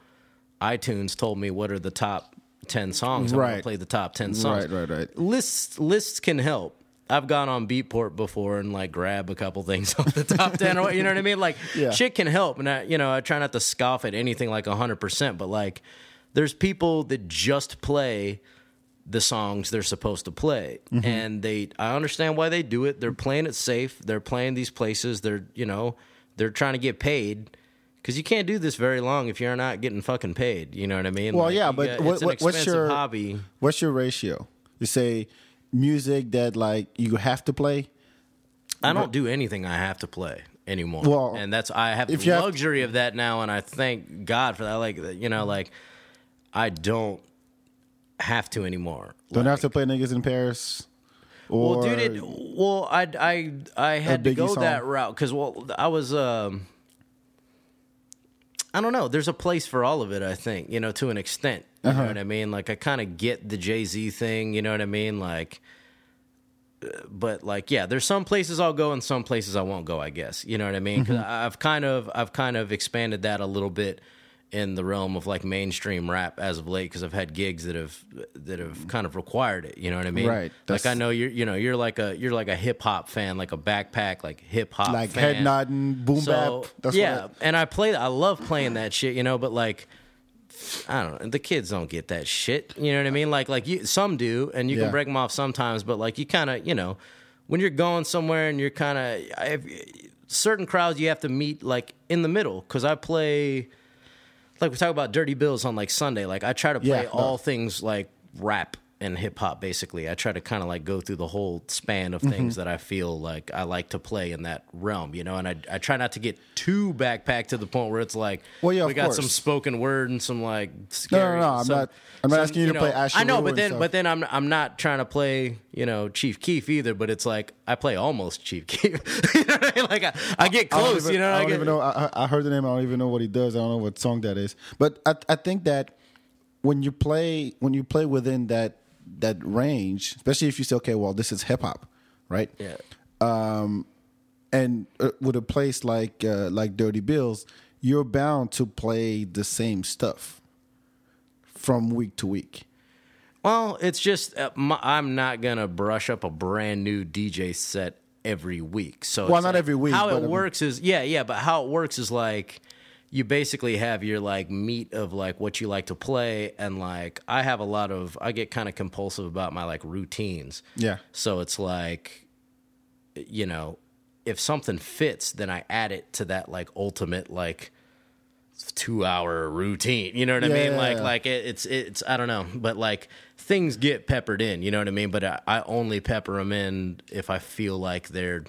iTunes told me what are the top ten songs. I'm gonna Right. play the top ten songs." Right, right, right. lists lists can help. I've gone on Beatport before and like grab a couple things off the top ten, or what- you know what I mean? Like Yeah. shit can help, and I, you know, I try not to scoff at anything like hundred percent, but like, there's people that just play the songs they're supposed to play, Mm-hmm. and they, I understand why they do it. They're playing it safe. They're playing these places. They're, you know, they're trying to get paid. Because you can't do this very long if you're not getting fucking paid. You know what I mean? Well, Like, yeah, but got- what, what, what's expensive your hobby. What's your ratio? You say music that like you have to play. I don't do anything I have to play anymore. Well, and that's I have the you have to- luxury of that now, and I thank God for that. Like you know, like I don't have to anymore. Don't Like, have to play niggas in Paris. Or well, dude, it, well, I I I had to go song. that route because well, I was um. I don't know. There's a place for all of it, I think, you know, to an extent. You Uh-huh. know what I mean? Like, I kind of get the Jay Z thing, you know what I mean? Like, uh, but like, yeah, there's some places I'll go and some places I won't go, I guess. You know what I mean? Because Mm-hmm. I've kind of, I've kind of expanded that a little bit in the realm of like mainstream rap as of late because I've had gigs that have that have kind of required it. You know what I mean? Right. Like I know you're, you know, you're like a you're like a hip hop fan, like a backpack, like hip hop, like fan. head nodding, boom So bap. That's yeah, what and I play. I love playing that shit, you know. But like, I don't know. The kids don't get that shit. You know what I mean? Like, like you, some do, and you Yeah. can break them off sometimes. But like, you kind of, you know, when you're going somewhere and you're kind of certain crowds, you have to meet like in the middle. Because I play, like we talk about Dirty Bills on like Sunday. Like I try to play Yeah, no. all things like rap and hip hop basically. I try to kind of like go through the whole span of Mm-hmm. things that I feel like I like to play in that realm, you know. And I I try not to get too backpack to the point where it's like, Well, yeah, we got course. some spoken word and some like No, scary. no, no. I'm not. I'm not some, asking you to play know, Asher I know, but then but then I'm I'm not trying to play you know Chief Keef either. But it's like I play almost Chief Keef. you know I mean? Like I, I get I close. even- you know, I I don't get, even know. I, I I heard the name. I don't even know what he does. I don't know what song that is. But I, I think that when you play, when you play within that that range, especially if you say, okay, well, this is hip hop, right? Yeah. And uh, with a place like uh, like Dirty Bills, you're bound to play the same stuff from week to week. Well, it's just uh, my, I'm not gonna brush up a brand new DJ set every week. So Well, not like- every week, How it um, works is yeah, yeah. But how it works is like you basically have your like meat of like what you like to play, and like I have a lot of I get kind of compulsive about my like routines. Yeah. So it's like, you know, if something fits, then I add it to that like ultimate like two hour routine. You know what I mean? Yeah. Like like it, it's it's I don't know, but like things get peppered in. You know what I mean? But I, I only pepper them in if I feel like they're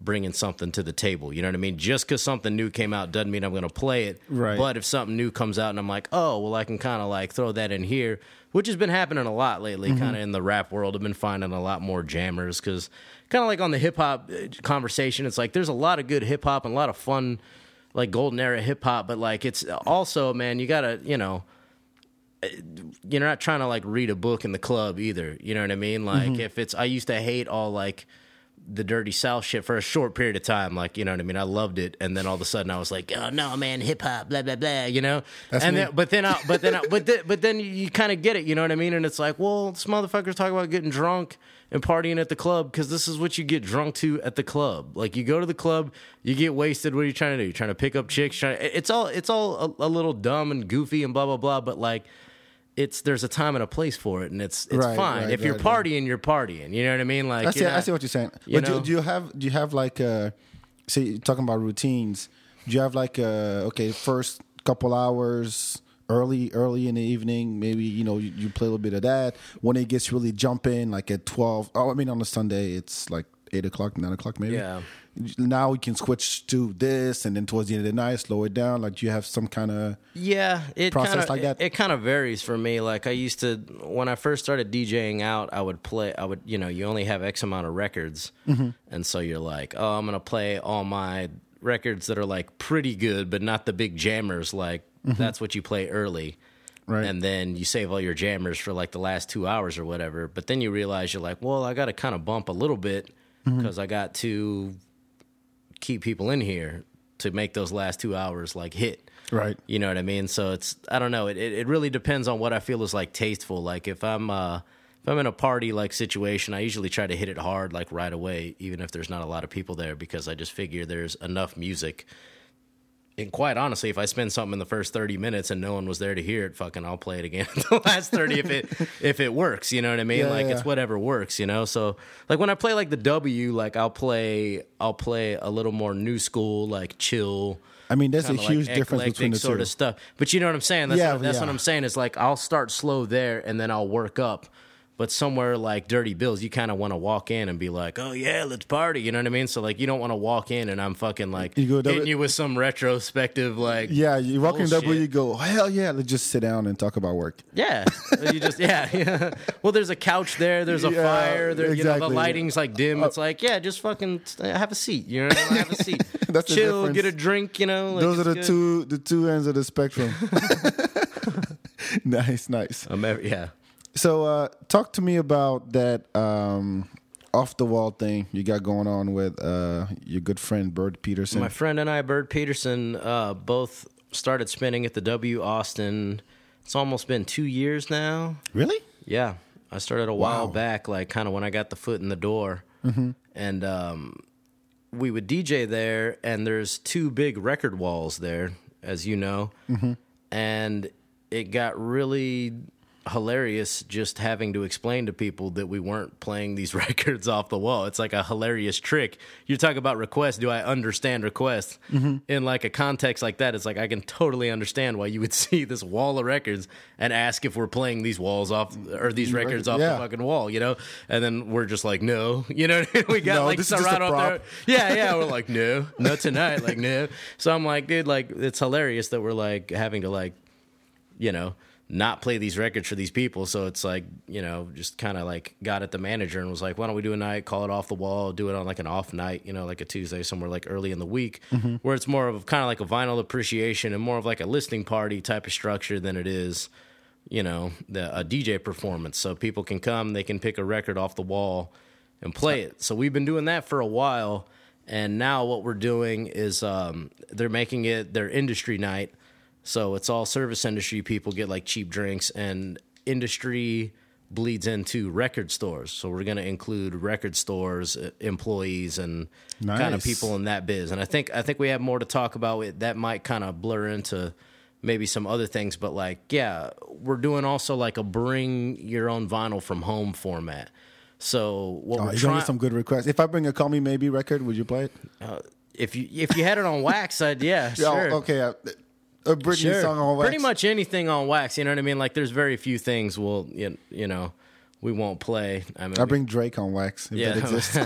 bringing something to the table. You know what I mean? Just because something new came out doesn't mean I'm going to play it. Right. But if something new comes out and I'm like, oh, well, I can kind of like throw that in here, which has been happening a lot lately, Mm-hmm. kind of in the rap world. I've been finding a lot more jammers because kind of like on the hip hop uh, conversation, it's like there's a lot of good hip hop and a lot of fun, like golden era hip hop, but like it's also, man, you got to, you know, you're not trying to like read a book in the club either. You know what I mean? Like Mm-hmm. if it's I used to hate all like the dirty south shit for a short period of time. Like, you know what I mean? I loved it. And then all of a sudden I was like, oh no, man, hip hop, blah, blah, blah, you know? That's and me. then, but then, I, but then, I, but then, but then you, kind of get it, you know what I mean? And it's like, well, this motherfucker's talking about getting drunk and partying at the club because this is what you get drunk to at the club. Like you go to the club, you get wasted. What are you trying to do? You're trying to pick up chicks. Trying to, it's all, it's all a, a little dumb and goofy and blah, blah, blah. But like, it's there's a time and a place for it, and it's it's Right, fine. right, if you're right, right. partying, you're partying. You know what I mean? Like I see. you're I see what you're saying. you but do, do you have do you have like uh say talking about routines? Do you have like uh okay first couple hours early early in the evening? Maybe you know you, you play a little bit of that. When it gets really jumping, like at twelve. Oh, I mean on a Sunday it's like eight o'clock, nine o'clock maybe. Yeah. Now we can switch to this, and then towards the end of the night, slow it down. Like do you have some kind of Yeah, it process kind of like that? It, kind of varies for me. Like I used to when I first started DJing out, I would play. I would you know you only have X amount of records, Mm-hmm. and so you're like, oh, I'm gonna play all my records that are like pretty good, but not the big jammers. Like that's what you play early. Mm-hmm. Right. And then you save all your jammers for like the last two hours or whatever. But then you realize you're like, well, I got to kind of bump a little bit Mm-hmm. because I got to keep people in here to make those last two hours like hit. right? You know what I mean? So it's I don't know. It it, it really depends on what I feel is like tasteful. Like if I'm uh if I'm in a party like situation, I usually try to hit it hard like right away, even if there's not a lot of people there, because I just figure there's enough music. And quite honestly, if I spend something in the first thirty minutes and no one was there to hear it, fucking I'll play it again the last thirty if it if it works. You know what I mean? Yeah, like yeah. it's whatever works, you know. So like when I play like the W, like I'll play I'll play a little more new school, like chill I mean, there's a like, huge difference between the sort two. of stuff. But you know what I'm saying? That's, Yeah, what, that's yeah. what I'm saying. Is like I'll start slow there and then I'll work up. But somewhere like Dirty Bills, you kind of want to walk in and be like, "Oh yeah, let's party." You know what I mean? So like, you don't want to walk in and I'm fucking like You go hitting double- you with some retrospective like, Yeah, you walk in Bullshit. W, you go, oh, hell yeah, let's just sit down and talk about work. yeah, you just yeah, yeah. Well, there's a couch there. There's a Yeah, fire. There, you know, exactly. the lighting's like dim. It's uh, like yeah, just fucking uh, have a seat. You know, have a seat. That's the Chill, difference. get a drink. You know, like, Those are it's the good. two the two ends of the spectrum. nice, nice. I'm ev- yeah. So, uh, talk to me about that um, off the wall thing you got going on with uh, your good friend Bird Peterson. My friend and I, Bird Peterson, uh, both started spinning at the W Austin. It's almost been two years now. really? Yeah, I started a while Wow. back, like kind of when I got the foot in the door, and um, we would DJ there. And there's two big record walls there, as you know, and it got really hilarious just having to explain to people that we weren't playing these records off the wall. It's like a hilarious trick. You talk about requests. Do I understand requests Mm-hmm. in like a context like that? It's like I can totally understand why you would see this wall of records and ask if we're playing these walls off or these records off yeah. the fucking wall, you know? And then we're just like, no, you know, we got No, like this is just surround a up there. Yeah, yeah. We're like, no, not tonight. Like, no. So I'm like, dude, like, it's hilarious that we're like having to like, you know, not play these records for these people. So it's like, you know, just kind of like got at the manager and was like, why don't we do a night, call it off the wall, do it on like an off night, you know, like a Tuesday somewhere like early in the week, where it's more of kind of like a vinyl appreciation and more of like a listening party type of structure than it is, you know, the, a DJ performance. So people can come, they can pick a record off the wall and play it. So we've been doing that for a while. And now what we're doing is um, they're making it their industry night. So it's all service industry people get like cheap drinks, and industry bleeds into record stores. So we're going to include record stores, uh, employees, and kind of people in that biz. And I think I think we have more to talk about. It that might kind of blur into maybe some other things, but like yeah, we're doing also like a bring your own vinyl from home format. So what Oh, we're trying some good requests. If I bring a Call Me Maybe record, would you play it? if you if you had it on wax, I'd yeah, sure. okay. uh, A Britney Sure. song on wax. Pretty much anything on wax. You know what I mean? Like, there's very few things we'll, you, you know, we won't play. I mean, I bring Drake on wax if Yeah. that exists.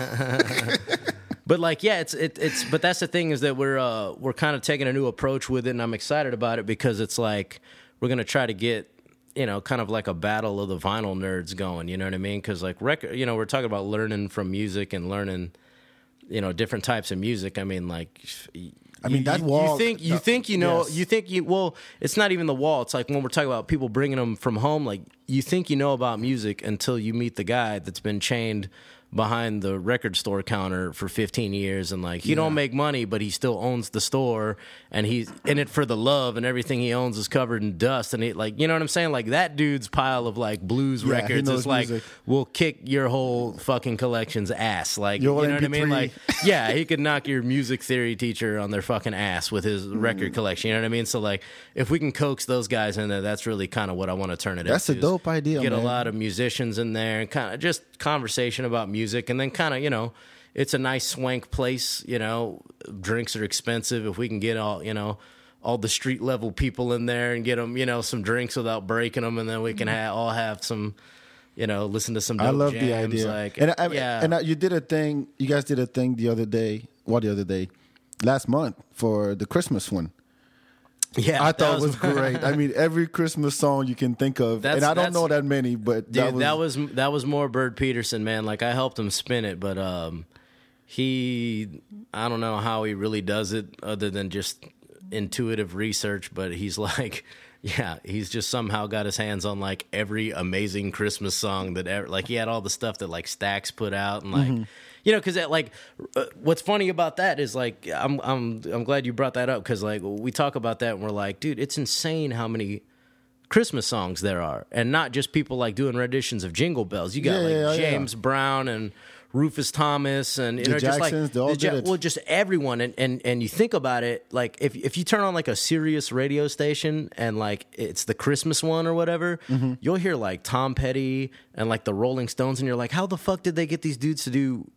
but like, yeah, it's it, it's. But that's the thing is that we're uh we're kind of taking a new approach with it, and I'm excited about it because it's like we're gonna try to get. You know, kind of like a battle of the vinyl nerds going. You know what I mean? Because like record, you know, we're talking about learning from music and learning, you know, different types of music. I mean, like, I mean, you- that you, wall- You think you think you know? yes. You think you well? It's not even the wall. It's like when we're talking about people bringing them from home. Like you think you know about music until you meet the guy that's been chained behind the record store counter for 15 years and like he don't make money but he still owns the store and he's in it for the love and everything he owns is covered in dust and it like you know what I'm saying like that dude's pile of like blues Yeah, records is like music. will kick your whole fucking collection's ass like Your you know what I mean like yeah, he could knock your music theory teacher on their fucking ass with his Mm. record collection. You know what I mean? So like, if we can coax those guys in there, that's really kind of what I want to turn it. That's into, a dope idea, Get a lot of musicians in there and kind of just conversation about music, and then kind of you know, it's a nice swank place. You know, drinks are expensive. If we can get all you know. All the street level people in there and get them, you know, some drinks without breaking them, and then we can mm-hmm. ha- all have some, you know, listen to some. I love the idea. Like, and I, yeah, and I, you did a thing. You guys did a thing the other day. What the other day? Last month for the Christmas one. Yeah. I thought it was great. I mean, every Christmas song you can think of, and I don't know that many, but Dude, that was, that was more Bird Peterson, man. Like I helped him spin it, but um, he I don't know how he really does it other than just intuitive research. But he's like, yeah, he's just somehow got his hands on like every amazing Christmas song that ever. Like he had all the stuff that like Stax put out and like. You know, because like, uh, what's funny about that is like, I'm I'm I'm glad you brought that up because like we talk about that and we're like, dude, it's insane how many Christmas songs there are, and not just people like doing renditions of Jingle Bells. You got Yeah, like yeah, yeah. James Brown and Rufus Thomas and you The know just like Jacksons, the did it. well just everyone and, and and you think about it like if if you turn on like a Sirius radio station and like it's the Christmas one or whatever, Mm-hmm. you'll hear like Tom Petty and like the Rolling Stones, and you're like, how the fuck did they get these dudes to do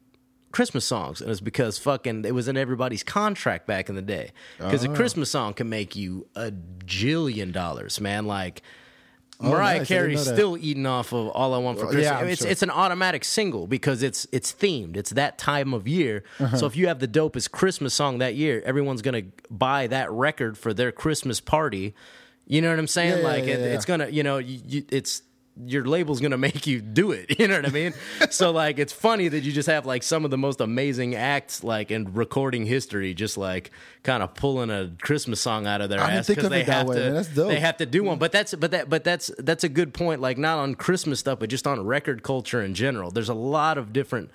Christmas songs, and it's because fucking it was in everybody's contract back in the day. Because Oh. a Christmas song can make you a jillion dollars, man. Like Mariah Oh, nice. Carey's still eating off of "All I Want for Well, Christmas." yeah, it's sure. it's an automatic single because it's it's themed. It's that time of year. Uh-huh. So if you have the dopest Christmas song that year, everyone's gonna buy that record for their Christmas party. You know what I'm saying? Yeah, like yeah, it, it's gonna, you know, you, you, it's your label's gonna make you do it. You know what I mean? so like, it's funny that you just have like some of the most amazing acts like in recording history, just like kind of pulling a Christmas song out of their I ass think of they have way, to. That's dope. They have to do one, but that's but that but that's that's a good point. Like not on Christmas stuff, but just on record culture in general. There's a lot of different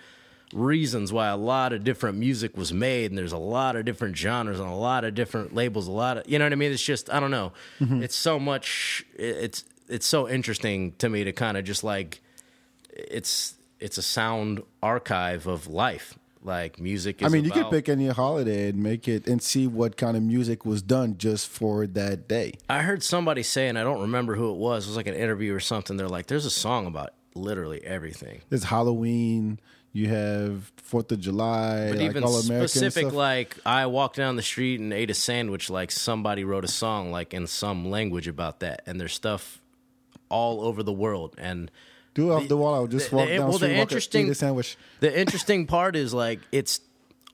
reasons why a lot of different music was made and there's a lot of different genres and a lot of different labels a lot of you know what i mean it's just i don't know mm-hmm. it's so much it's it's so interesting to me to kind of just like it's it's a sound archive of life Like music. Is I mean, you could pick any holiday and make it and see what kind of music was done just for that day. I heard somebody say, and I don't remember who it was. It was like an interview or something. They're like, "There's a song about literally everything." There's Halloween. You have Fourth of July, But like even all American specific, stuff. like I walked down the street and ate a sandwich. Like somebody wrote a song, like in some language about that, and there's stuff all over the world. And Do off the wall. I would just the- walk the- down well, the the walk, interesting- eat a sandwich. the interesting part is like it's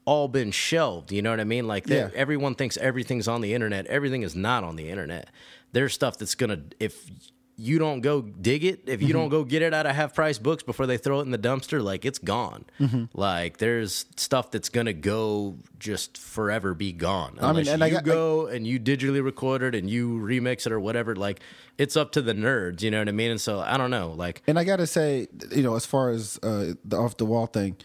all been shelved. You know what I mean? Like Yeah. everyone thinks everything's on the internet. Everything is not on the internet. There's stuff that's gonna if you don't go dig it, if you Mm-hmm. don't go get it out of half price books before they throw it in the dumpster, like it's gone. Mm-hmm. Like there's stuff that's gonna go just forever be gone. I mean, Unless and I you got- go and you digitally record it and you remix it or whatever. Like it's up to the nerds. You know what I mean? And so I don't know. Like And I gotta say, you know, as far as uh, the off the wall thing,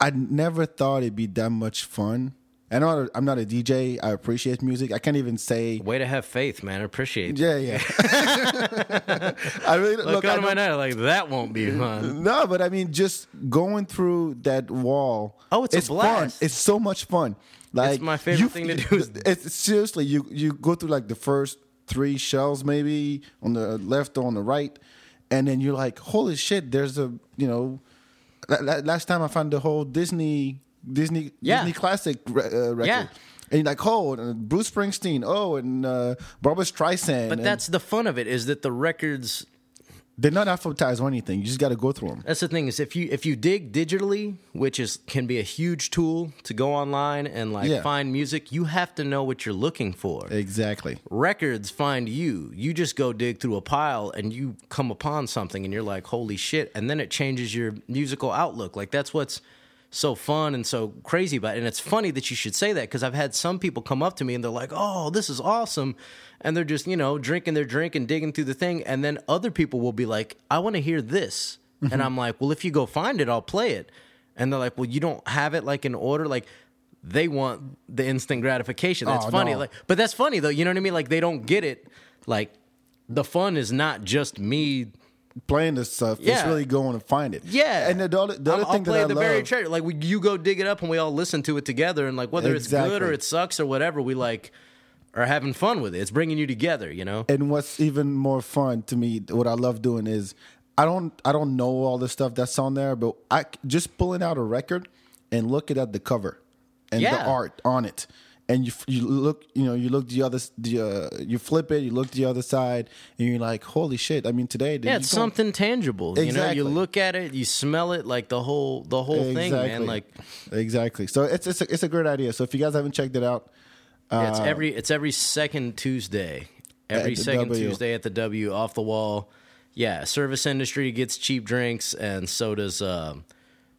I never thought it'd be that much fun. I know I'm not a DJ. I appreciate music. I can't even say. way to have faith, man. I appreciate. it. Yeah, yeah. I really Look, look. Out of my night, like that won't be fun. no, but I mean, just going through that wall. Oh, it's a fun. blast. It's so much fun. Like my favorite thing to do is- It's seriously you. You go through like the first three shells, maybe on the left or on the right, and then you're like, holy shit! There's a you know. la- la- Last time I found the whole Disney Disney Yeah. Disney classic re- uh, record. Yeah. And you're like, oh, and Bruce Springsteen, oh, and uh, Barbra Streisand. But that's the fun of it is that the records. they're not advertised or anything. You just got to go through them. That's the thing is if you if you dig digitally, which is can be a huge tool to go online and like Yeah. find music, you have to know what you're looking for. Exactly. Records find you. You just go dig through a pile and you come upon something and you're like, holy shit! And then it changes your musical outlook. Like that's what's so fun and so crazy about it. And it's funny that you should say that because I've had some people come up to me and they're like, oh, this is awesome. And they're just, you know, drinking their drink and digging through the thing. And then other people will be like, I want to hear this. Mm-hmm. And I'm like, well, if you go find it, I'll play it. And they're like, well, you don't have it like in order. Like, they want the instant gratification. That's Oh, funny. no. Like, but that's funny though. You know what I mean? Like, they don't get it. Like, the fun is not just me playing this stuff. It's really going to find it. Yeah, And the, the other, the other I'll, I'll thing play that I the love, very treasure. Like we, you go dig it up and we all listen to it together, and like whether it's good or it sucks or whatever, we like are having fun with it. It's bringing you together, you know. and what's even more fun to me, what I love doing is, I don't, I don't know all the stuff that's on there, but I just pulling out a record and looking at the cover and the art on it. And you, you look, you know, you look the other, the, uh, you flip it, you look the other side, and you're like, "Holy shit!" I mean, today, Yeah, it's something tangible. You know, Exactly. you look at it, you smell it, like the whole the whole thing, man. Like exactly. So it's it's a, it's a great idea. So if you guys haven't checked it out, yeah, it's every it's every second Tuesday, every Uh, second W. Tuesday at the W off the wall. Yeah, service industry gets cheap drinks, and so does um,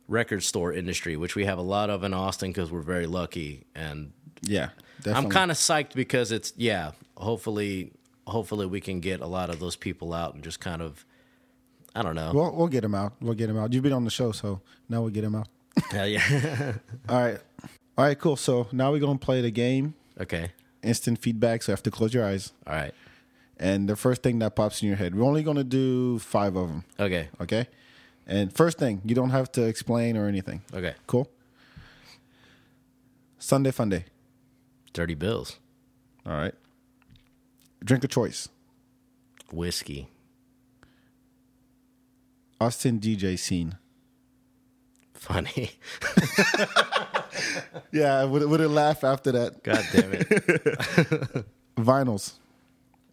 record store industry, which we have a lot of in Austin because we're very lucky and yeah, definitely. I'm kind of psyched because it's yeah. Hopefully, hopefully we can get a lot of those people out and just kind of, I don't know. We'll, we'll get them out. We'll get them out. You've been on the show, so now we'll get them out. Hell yeah. All right. All right, cool. So now we're going to play the game, okay. instant feedback. So you have to close your eyes. All right. And the first thing that pops in your head, we're only going to do five of them. Okay. Okay. And first thing, you don't have to explain or anything. Okay. Cool. Sunday fun day. Dirty bills. All right. Drink of choice. Whiskey. Austin DJ scene. Funny. Yeah, would would it laugh after that? God damn it. Vinyls.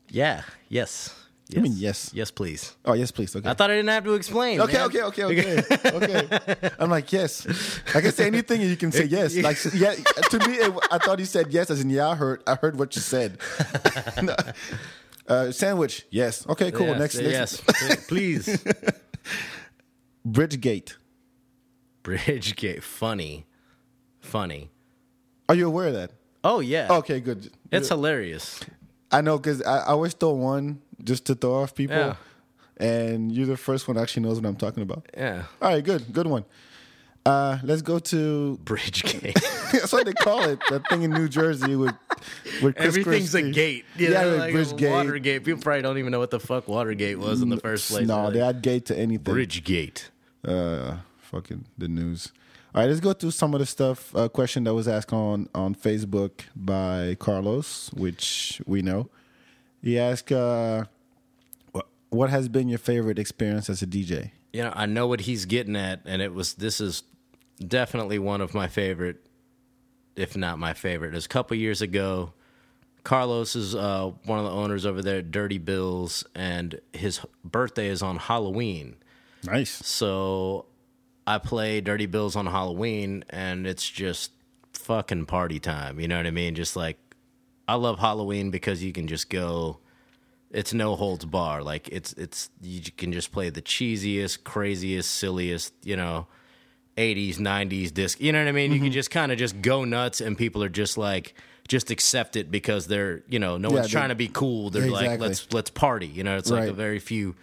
Yeah. Yes. Yes. I mean, yes. Yes, please. Oh yes, please. Okay. I thought I didn't have to explain. Okay, man. okay, okay, okay, okay. I'm like, yes. I can say anything, and you can say yes. Like, yeah. To me, it, I thought he said yes, as in yeah. I heard, I heard what you said. No. uh, sandwich, yes. Okay, cool. Yes, next, next. Yes. please. Bridgegate. Bridgegate. Funny. Funny. Are you aware of that? Oh yeah. Okay, good. It's hilarious. I know because I, I always throw one just to throw off people, Yeah. and you're the first one that actually knows what I'm talking about. Yeah. All right, good, good one. Uh, let's go to Bridgegate. that's what they call it. That thing in New Jersey with with Chris Everything's a Christie. gate. You Yeah, know, like like Bridgegate. Watergate. People probably don't even know what the fuck Watergate was in the first place. No, Like, they add gate to anything. Bridgegate. Uh, fucking the news. All right, let's go through some of the stuff. A question that was asked on on Facebook by Carlos, which we know. He asked, uh, "What what has been your favorite experience as a DJ?" You know, I know what he's getting at, and it was this is definitely one of my favorite, if not my favorite. It was a couple years ago. Carlos is uh, one of the owners over there at Dirty Bills, and his birthday is on Halloween. Nice. So I play Dirty Bills on Halloween, and it's just fucking party time. You know what I mean? Just like I love Halloween because you can just go. It's no holds bar. Like it's it's you can just play the cheesiest, craziest, silliest. You know. 80s, 90s disc. You know what I mean? You can mm-hmm. just kind of just go nuts and people are just like just accept it because they're, you know, no Yeah, one's trying to be cool. They're like let's let's party. You know, it's like Right. a very few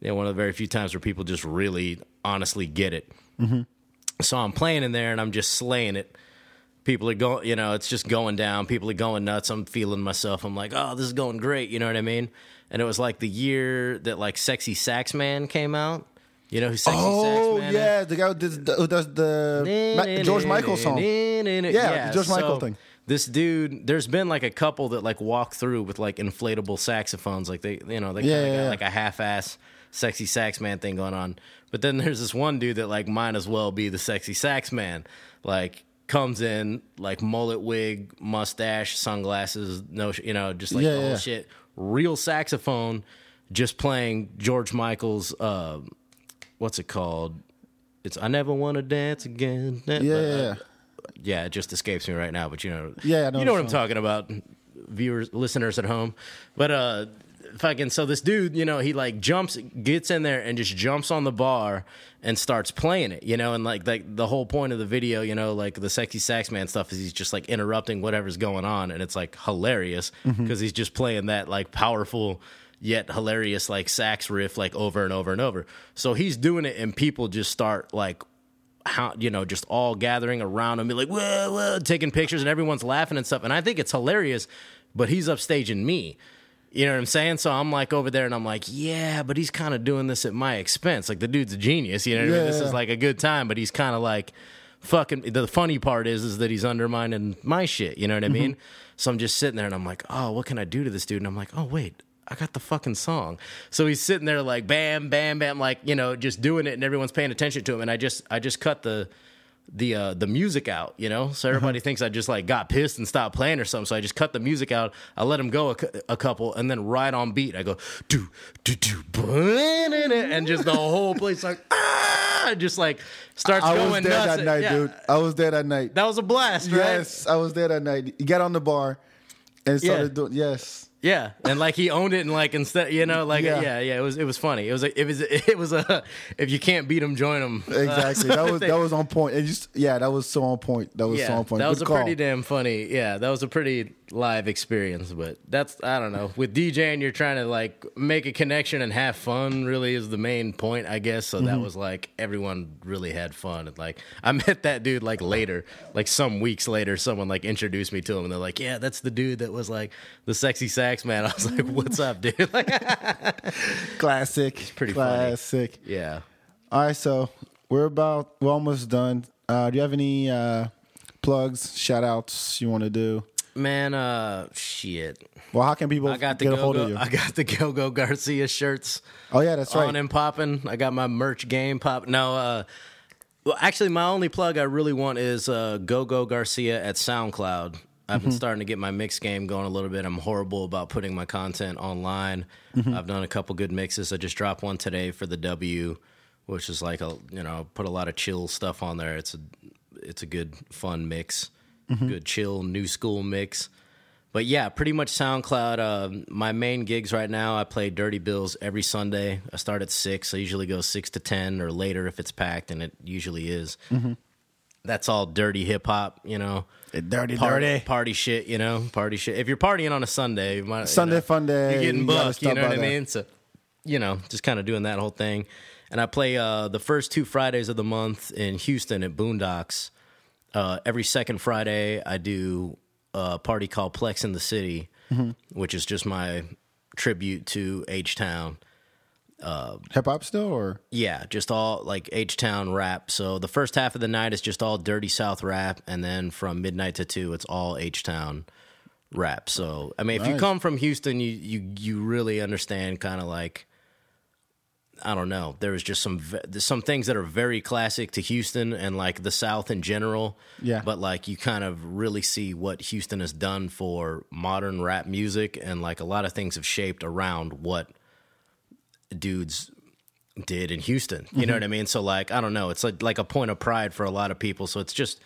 you know, one of the very few times where people just really honestly get it. Mm-hmm. So I'm playing in there and I'm just slaying it. People are going, you know, it's just going down. People are going nuts. I'm feeling myself. I'm like, oh, this is going great. You know what I mean? And it was like the year that like Sexy Sax Man came out. You know who Sexy Oh Sax Man is? yeah, the guy who does the, who does the Ma- George Michael song. Yeah, the George Michael so thing. This dude, there's been like a couple that like walk through with like inflatable saxophones, like they, you know, they Yeah, kind of yeah, got yeah. like a half-ass sexy sax man thing going on. But then there's this one dude that like might as well be the sexy sax man, like comes in like mullet wig, mustache, sunglasses, no, sh- you know, just like Yeah, the whole yeah. shit, real saxophone, just playing George Michael's. Uh, what's it called? It's I never want to dance again. Yeah, yeah, yeah. yeah, it just escapes me right now, but you know, Yeah, I know you know what I'm talking about, viewers, listeners at home. But uh, fucking, so this dude, you know, he like jumps, gets in there, and just jumps on the bar and starts playing it, you know, and like like the whole point of the video, you know, like the sexy sax man stuff is he's just like interrupting whatever's going on, and it's like hilarious because Mm-hmm. he's just playing that like powerful. Yet hilarious, like sax riff, like over and over and over. So he's doing it, and people just start like how you know just all gathering around him, like whoa, whoa, taking pictures, and everyone's laughing and stuff. And I think it's hilarious, but he's upstaging me. You know what I'm saying? So I'm like over there, and I'm like, yeah, but he's kind of doing this at my expense. Like the dude's a genius. You know, what I mean? this Yeah. is like a good time, but he's kind of like fucking. The funny part is, is that he's undermining my shit. You know what I mean? Mm-hmm. So I'm just sitting there, and I'm like, oh, what can I do to this dude? And I'm like, oh wait. I got the fucking song. So he's sitting there like bam, bam, bam, like, you know, just doing it and everyone's paying attention to him. And I just I just cut the the uh the music out, you know? So everybody thinks I just like got pissed and stopped playing or something. So I just cut the music out. I let him go a, a couple and then right on beat I go do do do and just the whole place like ah just like starts I going was there nuts. that night, Yeah. dude. I was there that night. That was a blast, right? Yes, I was there that night. You got on the bar and started Yeah. doing yes. Yeah, and like he owned it, and like instead, you know, like Yeah. yeah, yeah, it was it was funny. It was a, it was it was a if you can't beat them, join them. Exactly. that was that was on point. And just yeah, that was so on point. That was yeah, so on point. that was Good a call. pretty damn funny. Yeah, that was a pretty live experience. But that's I don't know. With DJing, you're trying to like make a connection and have fun. Really is the main point, I guess. So Mm-hmm. that was like everyone really had fun. And like I met that dude like later, like some weeks later, someone like introduced me to him, and they're like, "Yeah, that's the dude that was like the sexy sax man." I was like, "What's up, dude?" Like, Classic. pretty funny. classic. yeah. All right, so we're about we're almost done. Uh, do you have any uh, plugs, shout outs you want to do? Man, uh, shit. Well, how can people I got the get a hold of you? I got the Go Go Garcia shirts oh yeah, that's on right. and popping. I got my merch game pop. No, uh, well, actually, my only plug I really want is uh, Go Go Garcia at SoundCloud. I've Mm-hmm. been starting to get my mix game going a little bit. I'm horrible about putting my content online. Mm-hmm. I've done a couple good mixes. I just dropped one today for the W, which is like a you know put a lot of chill stuff on there. It's a it's a good fun mix, Mm-hmm. good chill new school mix. But yeah, pretty much SoundCloud. Uh, my main gigs right now, I play Dirty Bills every Sunday. I start at six. I usually go six to ten or later if it's packed, and it usually is. Mm-hmm. That's all dirty hip hop, you know. Dirty, Party, dirty. party shit, you know, party shit. If you're partying on a Sunday, you might, you Sunday know, fun day. you're getting You. You know what I mean? So, you know, just kind of doing that whole thing. And I play uh, the first two Fridays of the month in Houston at Boondocks. Uh, every second Friday, I do a party called Plex in the City, Mm-hmm. which is just my tribute to H Town. Hip hop still, or Yeah, just all like H Town rap. So the first half of the night is just all dirty South rap, and then from midnight to two, it's all H Town rap. So I mean, if you come from Houston, you you you really understand kind of like I don't know. There was just some some things that are very classic to Houston and like the South in general. Yeah. But like you kind of really see what Houston has done for modern rap music, and like a lot of things have shaped around what dudes did in Houston. You know what I mean? So like I don't know, it's like like a point of pride for a lot of people. So it's just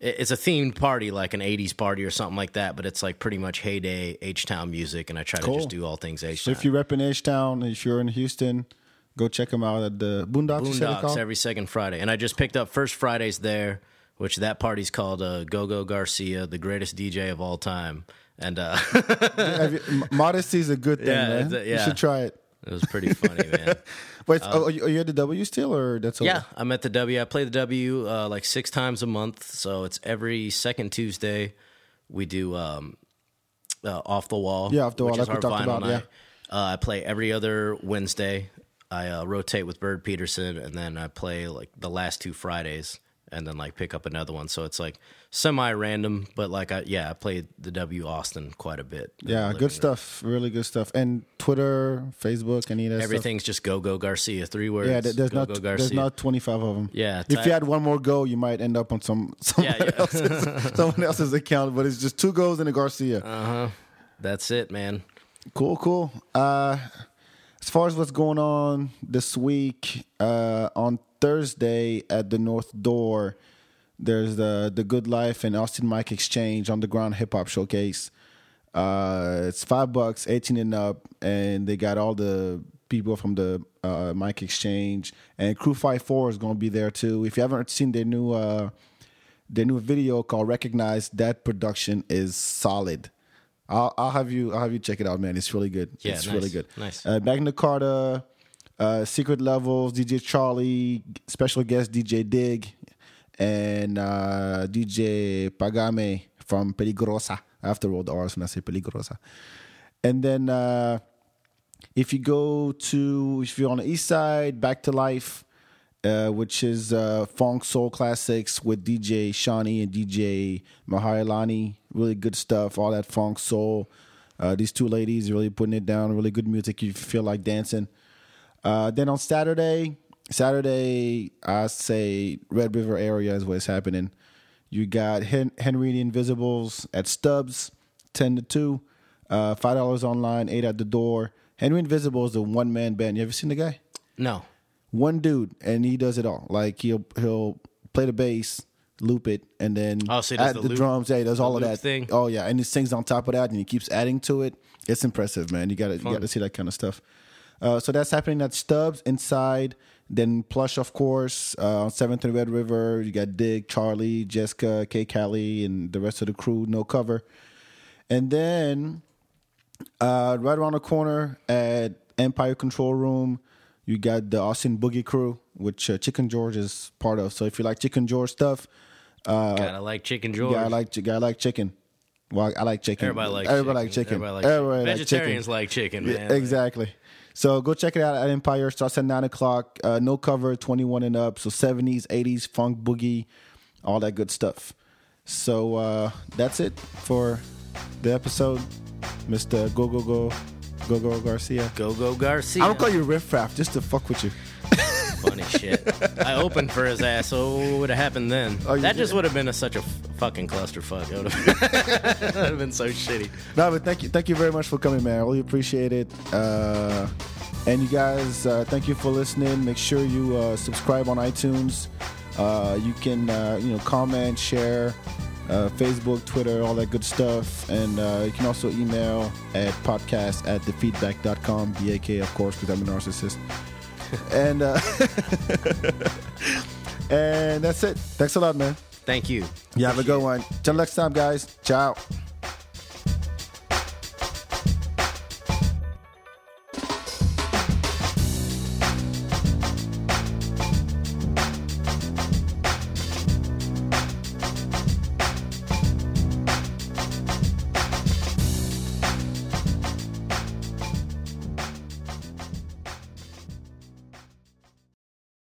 it's a themed party like an 80s party or something like that, but it's like pretty much heyday H-Town music and I try Cool. to just do all things H-Town. if you rep in H Town, if you're in Houston, go check them out at the Boondocks. you said they Boondocks every second Friday. And I just picked up First Fridays there, which that party's called uh, Go-Go Garcia, the greatest DJ of all time. And uh, Have you- m- modesty is a good thing, Yeah, man. a- You should try it. It was pretty funny, man. Wait, oh, are, you, are you at the W still, or that's over? Yeah, I'm at the W. I play the W uh, like six times a month, so it's every second Tuesday. We do um, uh, off the wall. Yeah, Off the Wall, like we talked about, yeah. Uh, I play every other Wednesday. I uh, rotate with Bird Peterson, and then I play like the last two Fridays, and then like pick up another one. So it's like semi-random, but like I yeah, I played the W Austin quite a bit. Yeah, good stuff. Really good stuff. And Twitter, Facebook, any of that stuff. Everything's just Go Go Garcia, three words. Yeah, there's Go not Go there's not 25 of them. Yeah, If you had one more go, you might end up on some someone Yeah, yeah. else's someone else's account. But it's just two goes and a Garcia. Uh huh. That's it, man. Cool, cool. Uh, as far as what's going on this week, uh, on Thursday at the North Door, there's the the Good Life and Austin Mic Exchange Underground Hip Hop Showcase. Uh, it's five bucks, eighteen and up, and they got all the people from the uh, Mic Exchange and Crew Five Four is going to be there too. If you haven't seen their new uh, their new video called "Recognize," that production is solid. I'll, I'll have you. I'll have you check it out, man. It's really good. Yeah, it's nice, really good. nice. Uh, Magna Carta, uh, Secret Levels, DJ Charlie, special guest DJ Dig, and uh, DJ Pagame from Peligrosa. I have to roll the R's when I say Peligrosa. And then uh, if you go to, if you're on the east side, Back to Life, uh, which is uh, funk soul classics with DJ Shawnee and DJ Mahailani. Really good stuff. All that funk soul. Uh, these two ladies really putting it down. Really good music you feel like dancing. Uh, then on Saturday, Saturday, I say Red River area is what's happening. You got Hen- Henry the Invisibles at Stubbs, ten to two, uh, five dollars online, eight at the door. Henry Invisible is a one man band. You ever seen the guy? No. One dude, and he does it all. Like he'll he'll play the bass, loop it, and then Oh, so add the the, loop- drums. Yeah, he does all of that thing? Oh yeah, and he sings on top of that, and he keeps adding to it. It's impressive, man. You got to you got to see that kind of stuff. Uh, so that's happening at Stubbs inside. Then Plush, of course, uh, on Seventh and Red River. You got Dig, Charlie, Jessica, K. Callie, and the rest of the crew. No cover, and then uh, right around the corner at Empire Control Room, you got the Austin Boogie Crew, which uh, Chicken George is part of. So if you like Chicken George stuff, uh, Gotta like Chicken George. yeah, I like I like chicken. Well, I like chicken. Everybody likes everybody chicken. like chicken. Everybody likes Everybody chicken. like Vegetarians chicken. like chicken, Yeah, exactly. So go check it out at Empire. Starts at nine o'clock. Uh, no cover, twenty one and up. So seventies, eighties, funk, boogie, all that good stuff. So uh, that's it for the episode, Mister Go Go Go Go Go Garcia. Go Go Garcia. I don't call you Riff Raff just to fuck with you. Funny shit. I opened for his ass, so what would have happened then? Oh, you that just did? would have been a, such a f- fucking clusterfuck. It would have have been so shitty. No, but thank you, thank you very much for coming, man. I really appreciate it. Uh, and you guys, uh, thank you for listening. Make sure you uh, subscribe on iTunes. Uh, you can, uh, you know, comment, share, uh, Facebook, Twitter, all that good stuff. And uh, you can also email at podcast at thefeedbak.com. B-A-K, of course, because I'm a narcissist. and uh, and that's it. Thanks a lot, man. Thank you. You have a good one. Till next time, guys. Ciao.